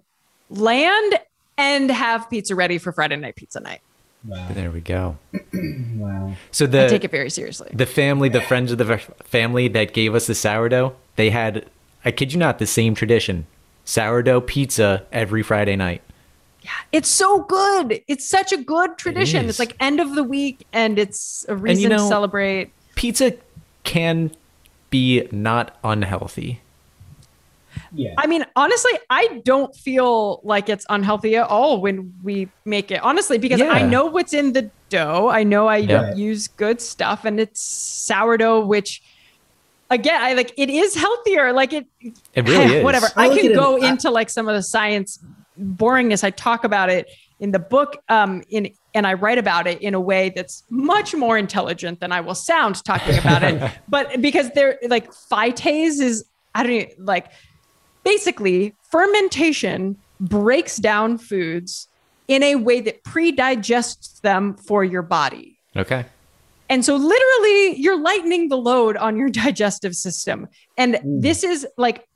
[SPEAKER 4] land and have pizza ready for Friday night pizza night.
[SPEAKER 1] Wow.
[SPEAKER 2] There we go. (clears throat)
[SPEAKER 1] Wow.
[SPEAKER 2] So
[SPEAKER 4] I
[SPEAKER 2] the
[SPEAKER 4] take it very seriously.
[SPEAKER 2] the family, the friends of the family that gave us the sourdough, they had, I kid you not, the same tradition: sourdough pizza every Friday night.
[SPEAKER 4] Yeah, it's so good. It's such a good tradition.
[SPEAKER 2] is.
[SPEAKER 4] It's like end of the week and it's a reason
[SPEAKER 2] know-
[SPEAKER 4] to celebrate.
[SPEAKER 2] Pizza can be not unhealthy.
[SPEAKER 1] Yeah.
[SPEAKER 4] I mean, honestly, I don't feel like it's unhealthy at all when we make it. Honestly, because I know what's in the dough. I know I
[SPEAKER 2] Yeah.
[SPEAKER 4] use good stuff and it's sourdough, which again, I like it is healthier. Like it
[SPEAKER 2] It really is.
[SPEAKER 4] whatever.
[SPEAKER 1] I
[SPEAKER 4] I can
[SPEAKER 1] at it-
[SPEAKER 4] go
[SPEAKER 1] I-
[SPEAKER 4] into like some of the science boringness. I talk about it in the book, um, in and I write about it in a way that's much more intelligent than I will sound talking about it. (laughs) But because they're like phytase is I don't even, like basically fermentation breaks down foods in a way that pre-digests them for your body.
[SPEAKER 2] Okay.
[SPEAKER 4] And so literally you're lightening the load on your (laughs) digestive system. And this is like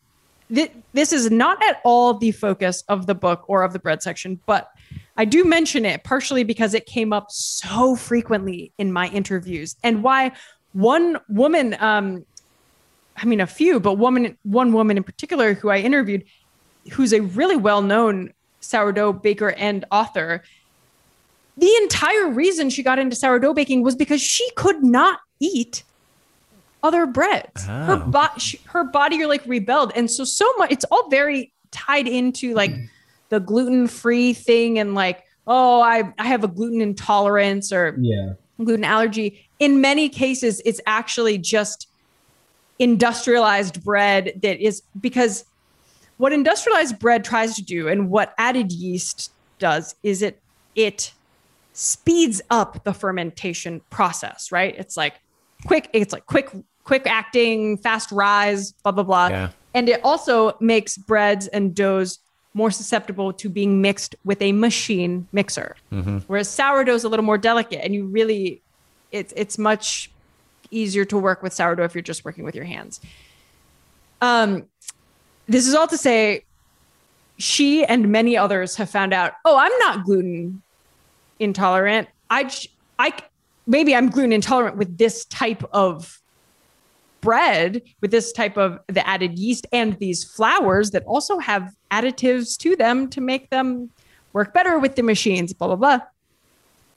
[SPEAKER 4] th- this is not at all the focus of the book or of the bread section, but I do mention it partially because it came up so frequently in my interviews and why one woman um I mean a few, but woman one woman in particular who I interviewed who's a really well-known sourdough baker and author the entire reason she got into sourdough baking was because she could not eat other breads. Her
[SPEAKER 2] Oh.
[SPEAKER 4] body, her body, like rebelled, and so so much. It's all very tied into like mm. the gluten free thing, and like oh, I I have a gluten intolerance or
[SPEAKER 1] Yeah.
[SPEAKER 4] gluten allergy. In many cases, it's actually just industrialized bread that is because what industrialized bread tries to do and what added yeast does is it it speeds up the fermentation process, right? It's like quick, it's like quick, quick acting, fast rise, blah, blah, blah.
[SPEAKER 2] Yeah.
[SPEAKER 4] And it also makes breads and doughs more susceptible to being mixed with a machine mixer. Mm-hmm. Whereas sourdough is a little more delicate and you really, it's, it's much easier to work with sourdough if you're just working with your hands. Um, this is all to say, she and many others have found out, oh, I'm not gluten intolerant. I, I, maybe I'm gluten intolerant with this type of bread, with this type of the added yeast and these flours that also have additives to them to make them work better with the machines, blah, blah, blah.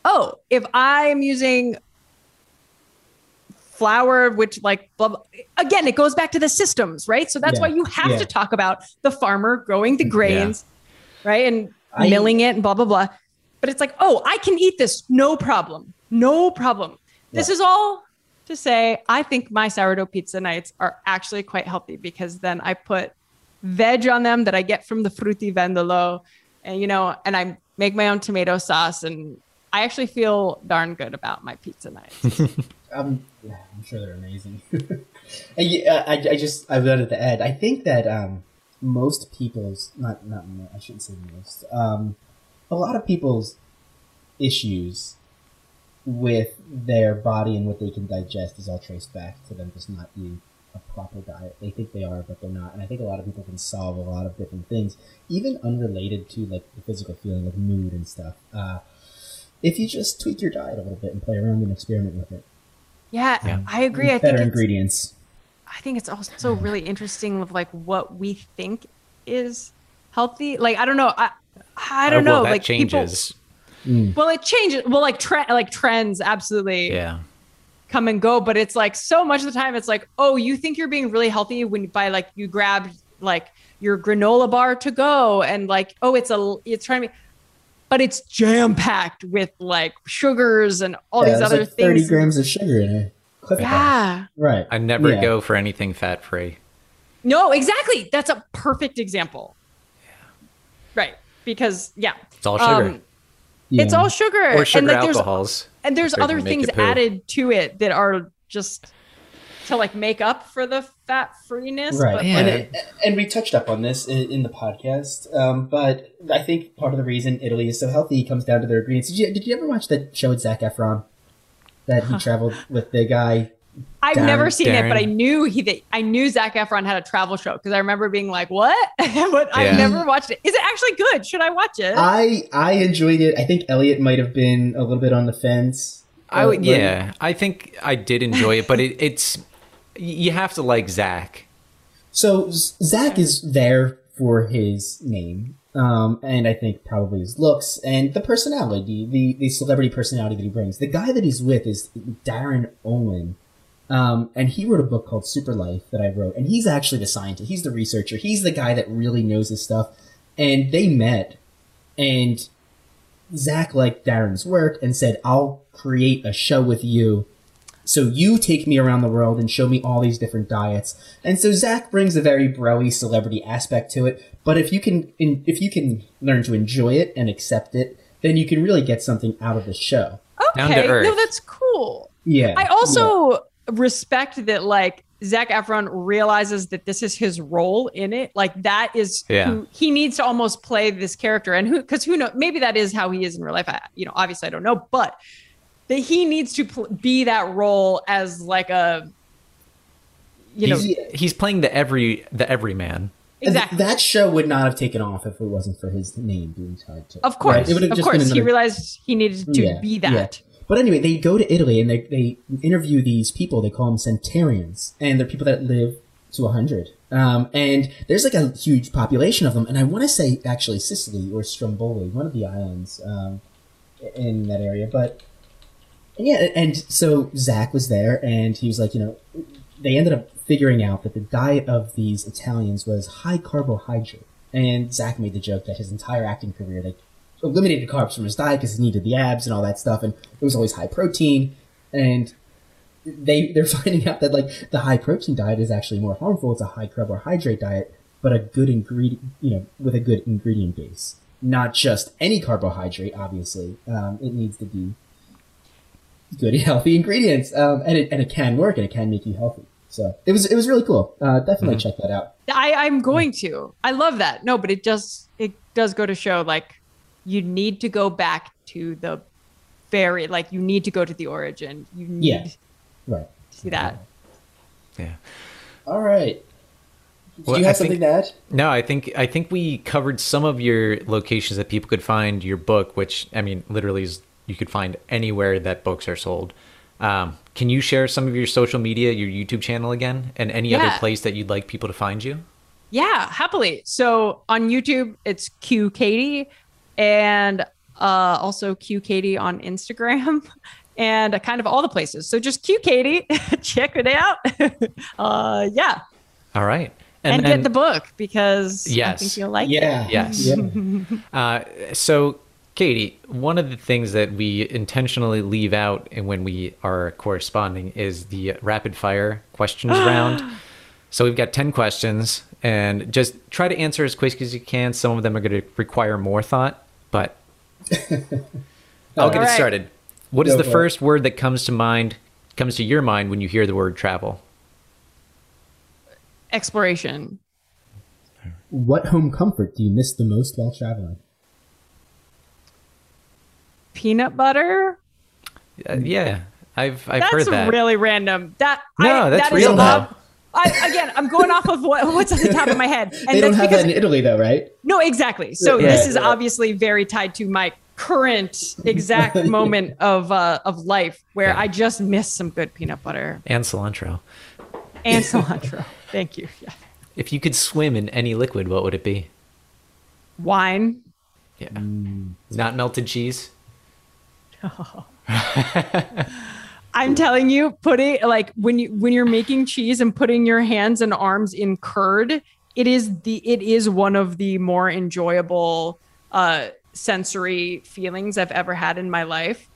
[SPEAKER 4] Oh, if I'm using flour, which like blah, blah, again, it goes back to the systems, right? So that's
[SPEAKER 1] Yeah.
[SPEAKER 4] why you have
[SPEAKER 1] Yeah.
[SPEAKER 4] to talk about the farmer growing the grains, right? And
[SPEAKER 1] I-
[SPEAKER 4] milling it and blah, blah, blah. But it's like, oh, I can eat this, no problem. No problem. This is all to say, I think my sourdough pizza nights are actually quite healthy because then I put veg on them that I get from the frutti vendolo, and you know, and I make my own tomato sauce, and I actually feel darn good about my pizza nights. (laughs)
[SPEAKER 1] Um, yeah, I'm sure they're amazing. (laughs) yeah, I, I just I wanted to add. I think that um, most people's not not I shouldn't say most. Um, a lot of people's issues with their body and what they can digest is all traced back to them just not eating a proper diet. They think they are, but they're not. And I think a lot of people can solve a lot of different things, even unrelated to like the physical feeling of mood and stuff. Uh, if you just tweak your diet a little bit and play around and experiment with it.
[SPEAKER 4] yeah,
[SPEAKER 2] Yeah.
[SPEAKER 4] I agree. I
[SPEAKER 1] With
[SPEAKER 4] think
[SPEAKER 1] better ingredients.
[SPEAKER 4] I think it's also really interesting of like what we think is healthy. Like I don't know. I I don't
[SPEAKER 2] Oh, well,
[SPEAKER 4] know.
[SPEAKER 2] That
[SPEAKER 4] like people-
[SPEAKER 2] changes. Mm.
[SPEAKER 4] well, it changes. Well, like trend, like trends, absolutely.
[SPEAKER 2] yeah.
[SPEAKER 4] come and go but it's like so much of the time it's like oh you think you're being really healthy when by like you grab like your granola bar to go and like oh it's a it's trying to be but it's jam packed with like sugars and all
[SPEAKER 1] Yeah,
[SPEAKER 4] these other
[SPEAKER 1] like 30
[SPEAKER 4] things
[SPEAKER 1] grams of sugar in it. clip.
[SPEAKER 4] yeah
[SPEAKER 1] Right.
[SPEAKER 2] I never
[SPEAKER 1] Yeah.
[SPEAKER 2] go for anything fat free.
[SPEAKER 4] no exactly that's a perfect example right because yeah
[SPEAKER 2] It's all sugar.
[SPEAKER 4] Um, It's all sugar.
[SPEAKER 2] or sugar
[SPEAKER 4] and like there's and there's other things added to it that are just to like make up for the fat freeness.
[SPEAKER 1] Right.
[SPEAKER 4] But
[SPEAKER 2] Yeah.
[SPEAKER 1] And, it, and we touched up on this in, in the podcast, um, but I think part of the reason Italy is so healthy comes down to their ingredients. Did you, did you ever watch that show with Zac Efron? That he traveled with the guy.
[SPEAKER 4] I've
[SPEAKER 1] Darin-
[SPEAKER 4] never seen it, but I knew he that I knew Zac Efron had a travel show because I remember being like, "What?" (laughs) but I've never watched it. Is it actually good? Should I watch it?
[SPEAKER 1] I I enjoyed it. I think Elliot might have been a little bit on the fence.
[SPEAKER 2] I
[SPEAKER 1] Uh,
[SPEAKER 2] would, yeah, I think I did enjoy it, but it, it's you have to like Zac.
[SPEAKER 1] So Zac is there for his name, um, and I think probably his looks and the personality, the the celebrity personality that he brings. The guy that he's with is Darin Olien, um, and he wrote a book called Super Life that I wrote, and he's actually the scientist. He's the researcher. He's the guy that really knows his stuff. And they met, and Zac liked Darin's work and said, "I'll create a show with you." So you take me around the world and show me all these different diets. And so Zac brings a very broy celebrity aspect to it. But if you can, in, if you can learn to enjoy it and accept it, then you can really get something out of the show.
[SPEAKER 2] Down to
[SPEAKER 4] okay,
[SPEAKER 2] earth.
[SPEAKER 4] no, that's cool.
[SPEAKER 1] Yeah.
[SPEAKER 4] I also respect that like Zac Efron realizes that this is his role in it. Like that is
[SPEAKER 2] Yeah.
[SPEAKER 4] who he needs to almost play this character, and who because who know maybe that is how he is in real life. I, you know, obviously I don't know, but that he needs to pl- be that role as like a you know
[SPEAKER 2] he's, he's playing the every the everyman.
[SPEAKER 1] And
[SPEAKER 4] exactly.
[SPEAKER 1] that show would not have taken off if it wasn't for his name being tied to it.
[SPEAKER 4] of course,
[SPEAKER 1] Right? It would have
[SPEAKER 4] of course,
[SPEAKER 1] been
[SPEAKER 4] he realized he needed to
[SPEAKER 1] Yeah,
[SPEAKER 4] be
[SPEAKER 1] yeah.
[SPEAKER 4] that.
[SPEAKER 1] But anyway, they go to Italy and they, they interview these people. They call them centurions, and they're people that live to 100. Um, and there's like a huge population of them. And I want to say actually Sicily or Stromboli, one of the islands um, in that area. But yeah, and so Zac was there, and he was like, you know, they ended up figuring out that the diet of these Italians was high carbohydrate. And Zac made the joke that his entire acting career, they eliminated carbs from his diet because he needed the abs and all that stuff, and it was always high protein. And they they're (laughs) finding out that like the high protein diet is actually more harmful. It's a high carbohydrate diet, but a good ingredient, you know, with a good ingredient base, not just any carbohydrate. Obviously, um, it needs to be good, (laughs) healthy ingredients, um, and it and it can work and it can make you healthy. So it was it was really cool. Uh, definitely check that out.
[SPEAKER 4] I, I'm going to. I love that. No, but it just it does go to show like you need to go back to the very like you need to go to the origin. You need
[SPEAKER 1] Yeah.
[SPEAKER 4] to
[SPEAKER 1] Right.
[SPEAKER 4] see that.
[SPEAKER 2] Yeah.
[SPEAKER 1] All right. Do
[SPEAKER 2] Well,
[SPEAKER 1] you
[SPEAKER 2] I
[SPEAKER 1] have
[SPEAKER 2] think-
[SPEAKER 1] something to add?
[SPEAKER 2] No, I think I think we covered some of your locations that people could find your book, which I mean, literally, is you could find anywhere that books are sold. Um, can you share some of your social media, your YouTube channel again, and any other place that you'd like people to find you?
[SPEAKER 4] Yeah, happily. So on YouTube, it's Q Katie, and uh, also Q Katie on Instagram, (laughs) and kind of all the places. So just Q Katie, (laughs) check it out. (laughs) uh, yeah,
[SPEAKER 2] All right,
[SPEAKER 4] and, get the book because I
[SPEAKER 2] Yes.
[SPEAKER 4] think you'll like it.
[SPEAKER 1] Yeah.
[SPEAKER 2] Yes.
[SPEAKER 1] Yeah.
[SPEAKER 2] Uh, so, Katie, one of the things that we intentionally leave out and when we are corresponding is the rapid fire questions (gasps) round. So we've got 10 questions and just try to answer as quick as you can. Some of them are going to require more thought, but (laughs) I'll get it started. What is
[SPEAKER 1] Go
[SPEAKER 2] the
[SPEAKER 1] for it.
[SPEAKER 2] first word that comes to mind, comes to your mind when you hear the word travel?
[SPEAKER 4] Exploration.
[SPEAKER 1] What home comfort do you miss the most while traveling?
[SPEAKER 4] Peanut butter.
[SPEAKER 2] Uh, yeah, I've, I've
[SPEAKER 4] That's
[SPEAKER 2] heard that.
[SPEAKER 4] That's really random. That
[SPEAKER 2] No,
[SPEAKER 4] I,
[SPEAKER 2] that's
[SPEAKER 4] that is
[SPEAKER 2] real,
[SPEAKER 4] odd.
[SPEAKER 2] though.
[SPEAKER 4] I, again, I'm going off of what, what's on the top of my head, (laughs) and
[SPEAKER 1] they don't
[SPEAKER 4] that's
[SPEAKER 1] have
[SPEAKER 4] because
[SPEAKER 1] that in Italy, though, right?
[SPEAKER 4] no, exactly. So
[SPEAKER 1] Yeah,
[SPEAKER 4] this is
[SPEAKER 1] yeah.
[SPEAKER 4] obviously very tied to my current exact (laughs) moment of uh, of life where
[SPEAKER 2] Yeah.
[SPEAKER 4] I just miss some good peanut butter
[SPEAKER 2] and cilantro.
[SPEAKER 4] and cilantro. (laughs) Thank you. Yeah.
[SPEAKER 2] If you could swim in any liquid, what would it be?
[SPEAKER 4] Wine.
[SPEAKER 2] Yeah. Not melted cheese? (laughs)
[SPEAKER 4] I'm telling you, putting like when you when you're making cheese and putting your hands and arms in curd, it is the it is one of the more enjoyable uh sensory feelings I've ever had in my life.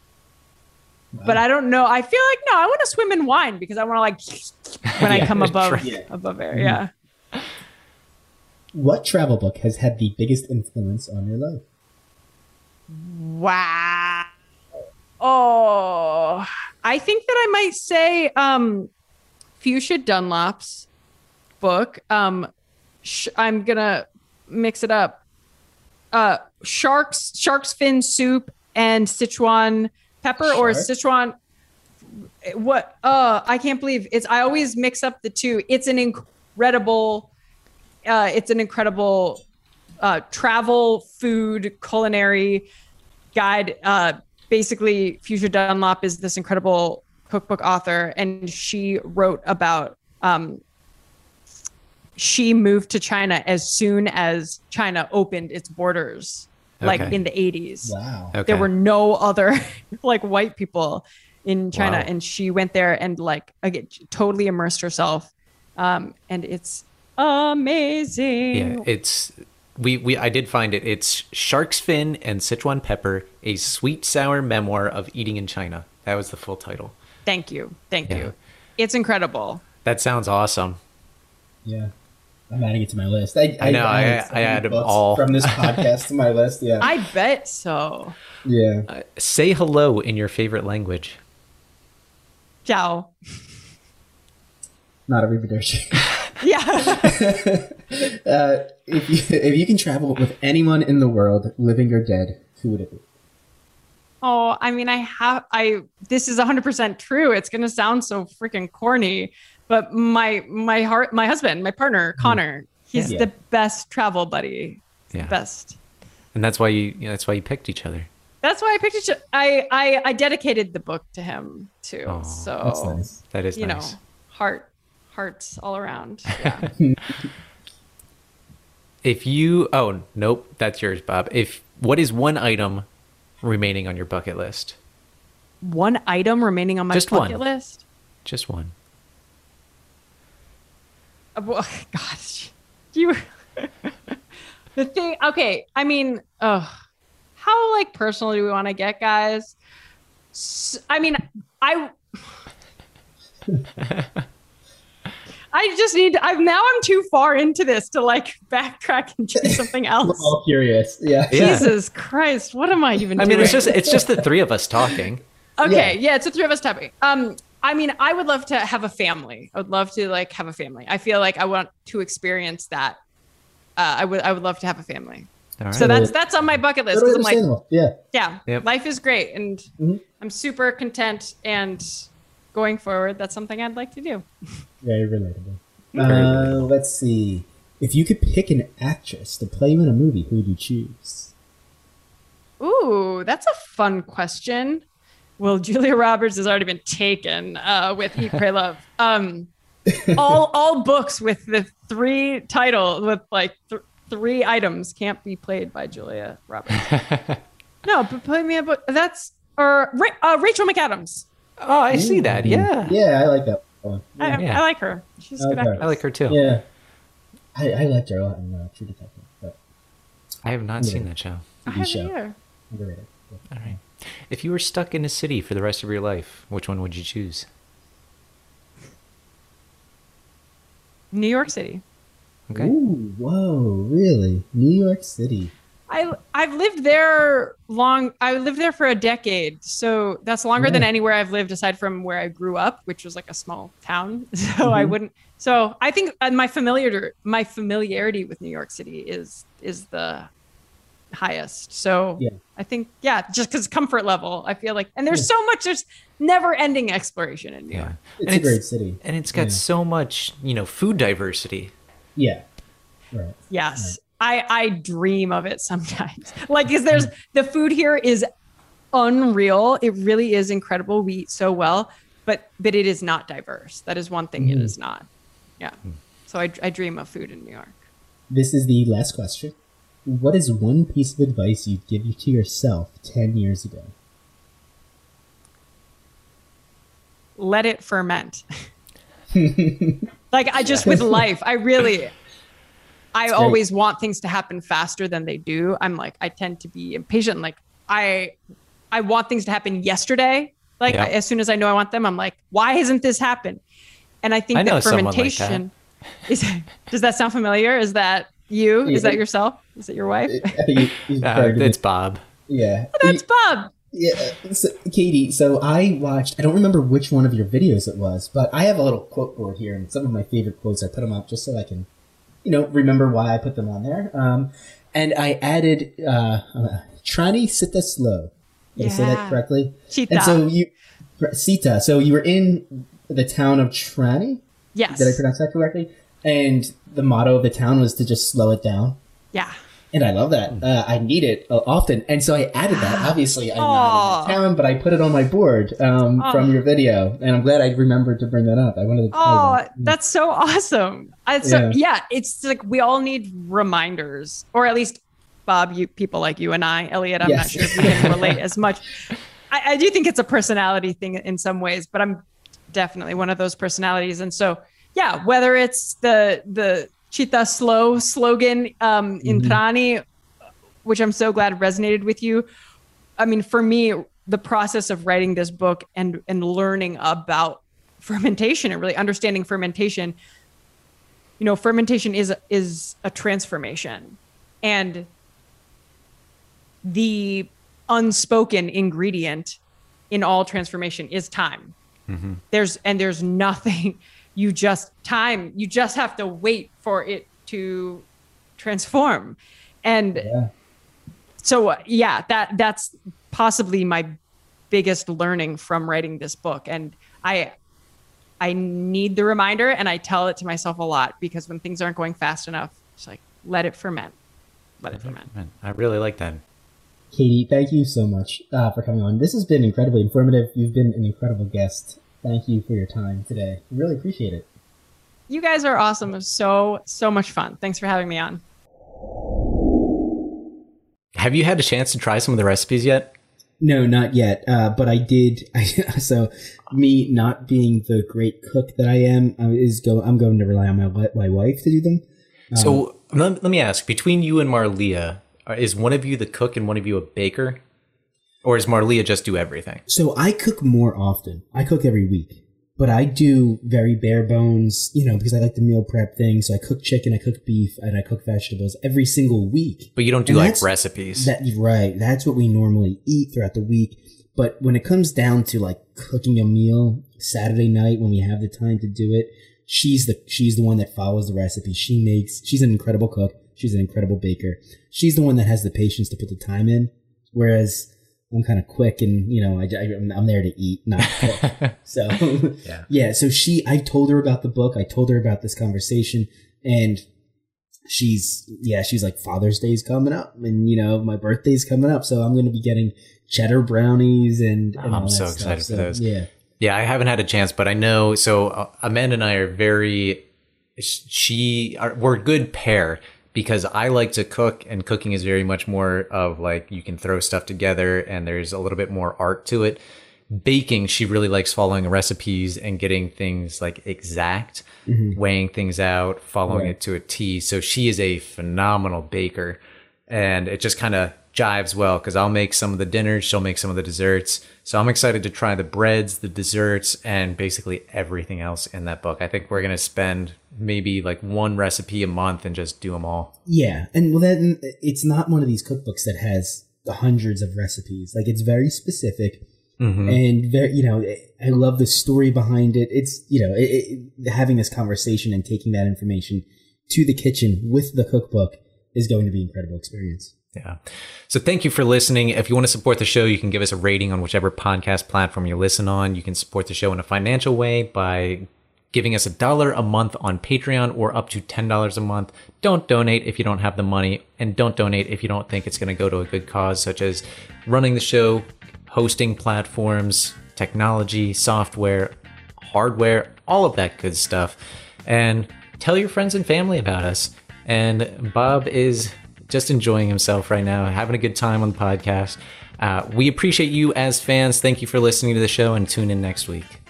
[SPEAKER 4] But I don't know. I feel like no, I want to swim in wine because I want to like when I (laughs) come above
[SPEAKER 2] right.
[SPEAKER 1] Yeah.
[SPEAKER 4] above air. Yeah.
[SPEAKER 1] What travel book has had the biggest influence on your life?
[SPEAKER 4] Wow. Oh, I think that I might say um, Fuchsia Dunlop's book. Um, sh- I'm gonna mix it up. Uh, sharks, shark's fin soup, and Sichuan pepper, or
[SPEAKER 1] Shark?
[SPEAKER 4] Sichuan. What? Uh, I can't believe it's. I always mix up the two. It's an incredible. Uh, it's an incredible uh, travel, food, culinary guide. Uh, basically, Fuchsia Dunlop is this incredible cookbook author, and she wrote about. Um, she moved to China as soon as China opened its borders, like in the 80s.
[SPEAKER 1] Wow.
[SPEAKER 2] Okay.
[SPEAKER 4] There were no other (laughs) like white people in China,
[SPEAKER 2] Wow.
[SPEAKER 4] and she went there and like again, totally immersed herself. Um, and it's amazing.
[SPEAKER 2] Yeah, it's we we I did find it. It's Shark's Fin and Sichuan Pepper: A Sweet Sour Memoir of Eating in China. That was the full title.
[SPEAKER 4] Thank you. Thank
[SPEAKER 2] Yeah.
[SPEAKER 4] you. It's incredible.
[SPEAKER 2] That sounds awesome.
[SPEAKER 1] Yeah. I'm adding it to my list. I,
[SPEAKER 2] I know, I-
[SPEAKER 1] added so
[SPEAKER 2] I
[SPEAKER 1] many
[SPEAKER 2] add 'em
[SPEAKER 1] books
[SPEAKER 2] all.
[SPEAKER 1] from this (laughs) podcast to my list. Yeah.
[SPEAKER 4] I bet so.
[SPEAKER 1] yeah.
[SPEAKER 2] Uh, say hello in your favorite language.
[SPEAKER 4] Ciao.
[SPEAKER 1] Not a reproduction. (laughs) (laughs)
[SPEAKER 4] Yeah.
[SPEAKER 1] uh, if you if you can travel with anyone in the world, living or dead, who would it be?
[SPEAKER 4] Oh, I mean, I have, I, this is 100% true. It's going to sound so freaking corny, but my, my heart, my husband, my partner, mm. Connor, he's
[SPEAKER 1] Yeah.
[SPEAKER 4] the best travel buddy.
[SPEAKER 2] Yeah,
[SPEAKER 4] Best.
[SPEAKER 2] and that's why you that's why you picked each other.
[SPEAKER 4] That's why I picked it. I, I, I dedicated the book to him too.
[SPEAKER 2] Oh,
[SPEAKER 4] so,
[SPEAKER 1] That's nice.
[SPEAKER 2] That is
[SPEAKER 4] you
[SPEAKER 2] nice.
[SPEAKER 4] know, heart, hearts all around. (laughs) Yeah.
[SPEAKER 2] If you oh nope, that's yours, Bob. If what is one item remaining on your bucket list?
[SPEAKER 4] one item remaining on my
[SPEAKER 2] Just
[SPEAKER 4] bucket
[SPEAKER 2] one.
[SPEAKER 4] list.
[SPEAKER 2] Just one.
[SPEAKER 4] Uh, well, (laughs) God, you. (laughs) the thing. Okay, I mean, uh, how like personal do we want to get, guys? I mean, I. (laughs) I just need. To, I'm now. I'm too far into this to like backtrack and choose (laughs) something else.
[SPEAKER 1] We're
[SPEAKER 4] else.
[SPEAKER 1] all curious. Yeah.
[SPEAKER 2] Yeah.
[SPEAKER 4] Jesus Christ! What am I even
[SPEAKER 2] I
[SPEAKER 4] doing?
[SPEAKER 2] mean, it's just it's just the three of us talking. (laughs)
[SPEAKER 4] Okay,
[SPEAKER 1] Yeah.
[SPEAKER 4] yeah. it's the three of us talking. Um, I mean, I would love to have a family. I would love to like have a family. I feel like I want to experience that. Uh, I would I would love to have a family.
[SPEAKER 2] All right.
[SPEAKER 4] So that's that's on my bucket list
[SPEAKER 1] Totally
[SPEAKER 4] I'm like,
[SPEAKER 1] yeah.
[SPEAKER 4] yeah,
[SPEAKER 2] Yep.
[SPEAKER 4] life is great and
[SPEAKER 1] Mhm.
[SPEAKER 4] I'm super content and going forward, that's something I'd like to do. (laughs)
[SPEAKER 1] Very relatable. Uh. Let's see. If you could pick an actress to play you in a movie, who would you choose?
[SPEAKER 4] Ooh, that's a fun question. Well, (laughs) Julia Roberts has already been taken uh, with Eat, Pray, Love. Um, (laughs) all all books with the three title with like th- three items can't be played by Julia Roberts. no, but play me a book. That's or uh, Rachel McAdams.
[SPEAKER 2] Oh, I see that. Yeah.
[SPEAKER 1] Yeah, I like that one.
[SPEAKER 4] I,
[SPEAKER 2] Yeah.
[SPEAKER 4] I like her. She's a good
[SPEAKER 1] Okay.
[SPEAKER 4] actress.
[SPEAKER 2] I like her too.
[SPEAKER 1] Yeah. I, I liked her a lot in uh, True Detective, but
[SPEAKER 2] I have not seen that show.
[SPEAKER 4] I
[SPEAKER 1] TV
[SPEAKER 4] haven't
[SPEAKER 1] show.
[SPEAKER 4] either.
[SPEAKER 1] underrated.
[SPEAKER 2] All right. If you were stuck in a city for the rest of your life, which one would you choose?
[SPEAKER 4] New York City.
[SPEAKER 2] Okay.
[SPEAKER 1] Ooh, whoa, really? New York City.
[SPEAKER 4] I I've lived there long. I lived there for a decade, so that's longer than anywhere I've lived aside from where I grew up, which was like a small town. (laughs) So I
[SPEAKER 1] Mhm.
[SPEAKER 4] wouldn't. So I think uh, my familiar my familiarity with New York City is is the highest. So
[SPEAKER 1] Yeah.
[SPEAKER 4] I think yeah, just because comfort level, I feel like, and there's so much. There's never ending exploration in New
[SPEAKER 2] Yeah.
[SPEAKER 4] York.
[SPEAKER 1] It's
[SPEAKER 2] And
[SPEAKER 1] a great city.
[SPEAKER 2] And it's got
[SPEAKER 1] Yeah.
[SPEAKER 2] so much, you know, food diversity.
[SPEAKER 1] Yeah. Right.
[SPEAKER 4] Yes. I, I dream of it sometimes. (laughs) Like, is there's the food here is unreal. It really is incredible. We eat so well, but but it is not diverse. That is one thing it
[SPEAKER 1] Mhm.
[SPEAKER 4] is not. Yeah. So I, I dream of food in New York.
[SPEAKER 1] This is the last question. What is one piece of advice you'd give to yourself 10 years ago?
[SPEAKER 4] Let it ferment. (laughs) like I just with (laughs) life, I really I
[SPEAKER 1] great.
[SPEAKER 4] always want things to happen faster than they do. I'm like I tend to be impatient. Like I I want things to happen yesterday. Like
[SPEAKER 2] Yeah.
[SPEAKER 4] I- as soon as I know I want them, I'm like, why hasn't this happened? And I think
[SPEAKER 2] I
[SPEAKER 4] that
[SPEAKER 2] someone like that.
[SPEAKER 4] fermentation does that sound familiar? Is that you? Is that yourself? Is it your wife? (laughs)
[SPEAKER 1] I think you- you
[SPEAKER 2] Uh, it's. Bob.
[SPEAKER 1] Yeah.
[SPEAKER 4] Oh, that's Bob.
[SPEAKER 1] Yeah, so, Katie. So I watched. I don't remember which one of your videos it was, but I have a little quote board here, and some of my favorite quotes. I put them up just so I can, you know, remember why I put them on there. Um, and I added uh, uh Trani Sita Slow. Did I say that
[SPEAKER 4] Yeah.
[SPEAKER 1] correctly?
[SPEAKER 4] Cheetah.
[SPEAKER 1] And so you, Sita. So you were in the town of Trani.
[SPEAKER 4] yes.
[SPEAKER 1] Did I pronounce that correctly? And the motto of the town was to just slow it down.
[SPEAKER 4] yeah.
[SPEAKER 1] And I love that. Uh, I need it uh, often. And so I added that. (gasps) Obviously, I'm not in town, but I put it on my board um, from your video. And I'm glad I remembered to bring that up. I wanted to.
[SPEAKER 4] Oh,
[SPEAKER 1] them.
[SPEAKER 4] that's so awesome. I, so,
[SPEAKER 1] Yeah.
[SPEAKER 4] yeah. it's like we all need reminders, or at least Bob, you people like you and I, Elliot. I'm not sure if we can (laughs) relate as much. I, I do think it's a personality thing in some ways, but I'm definitely one of those personalities. And so, yeah, whether it's the the Cittaslow slogan um, in
[SPEAKER 1] Mhm.
[SPEAKER 4] Trani, which I'm so glad resonated with you. I mean, for me, the process of writing this book and and learning about fermentation and really understanding fermentation, you know, fermentation is is a transformation, and the unspoken ingredient in all transformation is time. There's and there's nothing. You just time. You just have to wait for it to transform, and
[SPEAKER 1] Yeah.
[SPEAKER 4] so uh, yeah that that's possibly my biggest learning from writing this book and i i need the reminder and i tell it to myself a lot because when things aren't going fast enough it's like let it ferment let it ferment
[SPEAKER 2] Man, I really like that.
[SPEAKER 1] Katie, thank you so much uh, for coming on. This has been incredibly informative. You've been an incredible guest. Thank you for your time today. Really appreciate it.
[SPEAKER 4] you guys are awesome it was so so much fun thanks for having me on
[SPEAKER 2] Have you had a chance to try some of the recipes yet?
[SPEAKER 1] No, not yet. Uh, but I did. (laughs) I, so, me not being the great cook that I am, uh, is go. I'm going to rely on my my wife to do them.
[SPEAKER 2] So let, let me ask: between you and Marlia, uh, is one of you the cook and one of you a baker, or is Marlia just do everything?
[SPEAKER 1] So I cook more often. I cook every week, but I do very bare bones. You know, because I like the meal prep thing. So I cook chicken, I cook beef, and I cook vegetables every single week.
[SPEAKER 2] But you don't do
[SPEAKER 1] And
[SPEAKER 2] like recipes.
[SPEAKER 1] That right. That's what we normally eat throughout the week. But when it comes down to like cooking a meal Saturday night when we have the time to do it, she's the she's the one that follows the recipe. She makes she's an incredible cook. She's an incredible baker. She's the one that has the patience to put the time in. Whereas I'm kind of quick and you know I, I I'm there to eat, not cook. (laughs) so (laughs)
[SPEAKER 2] Yeah.
[SPEAKER 1] yeah. So she I told her about the book. I told her about this conversation and she's yeah she's like father's day's coming up and you know my birthday's coming up so i'm going to be getting cheddar brownies and, and
[SPEAKER 2] I'm so
[SPEAKER 1] stuff.
[SPEAKER 2] excited for
[SPEAKER 1] So,
[SPEAKER 2] those.
[SPEAKER 1] yeah
[SPEAKER 2] Yeah, I haven't had a chance, but I know. So uh, Amanda and I are very. She are we're a good pair because I like to cook, and cooking is very much more of like you can throw stuff together, and there's a little bit more art to it. Baking, she really likes following recipes and getting things like exact, mm-hmm. weighing things out, following
[SPEAKER 1] Right.
[SPEAKER 2] it to a T. So she is a phenomenal baker, and it just kind of jives well because I'll make some of the dinners, she'll make some of the desserts. So I'm excited to try the breads, the desserts, and basically everything else in that book. I think we're gonna spend maybe like one recipe a month and just do them all.
[SPEAKER 1] yeah and well then it's not one of these cookbooks that has the hundreds of recipes like it's very specific
[SPEAKER 2] Mm-hmm.
[SPEAKER 1] and very you know i love the story behind it it's you know it, it, having this conversation and taking that information to the kitchen with the cookbook is going to be an incredible experience
[SPEAKER 2] Yeah. So thank you for listening. If you want to support the show, you can give us a rating on whichever podcast platform you listen on. You can support the show in a financial way by giving us a dollar a month on Patreon or up to $10 a month. Don't donate if you don't have the money and don't donate if you don't think it's going to go to a good cause such as running the show, hosting platforms, technology, software, hardware, all of that good stuff. And tell your friends and family about us. And Bob is just enjoying himself right now, having a good time on the podcast. Uh, we appreciate you as fans. Thank you for listening to the show and tune in next week.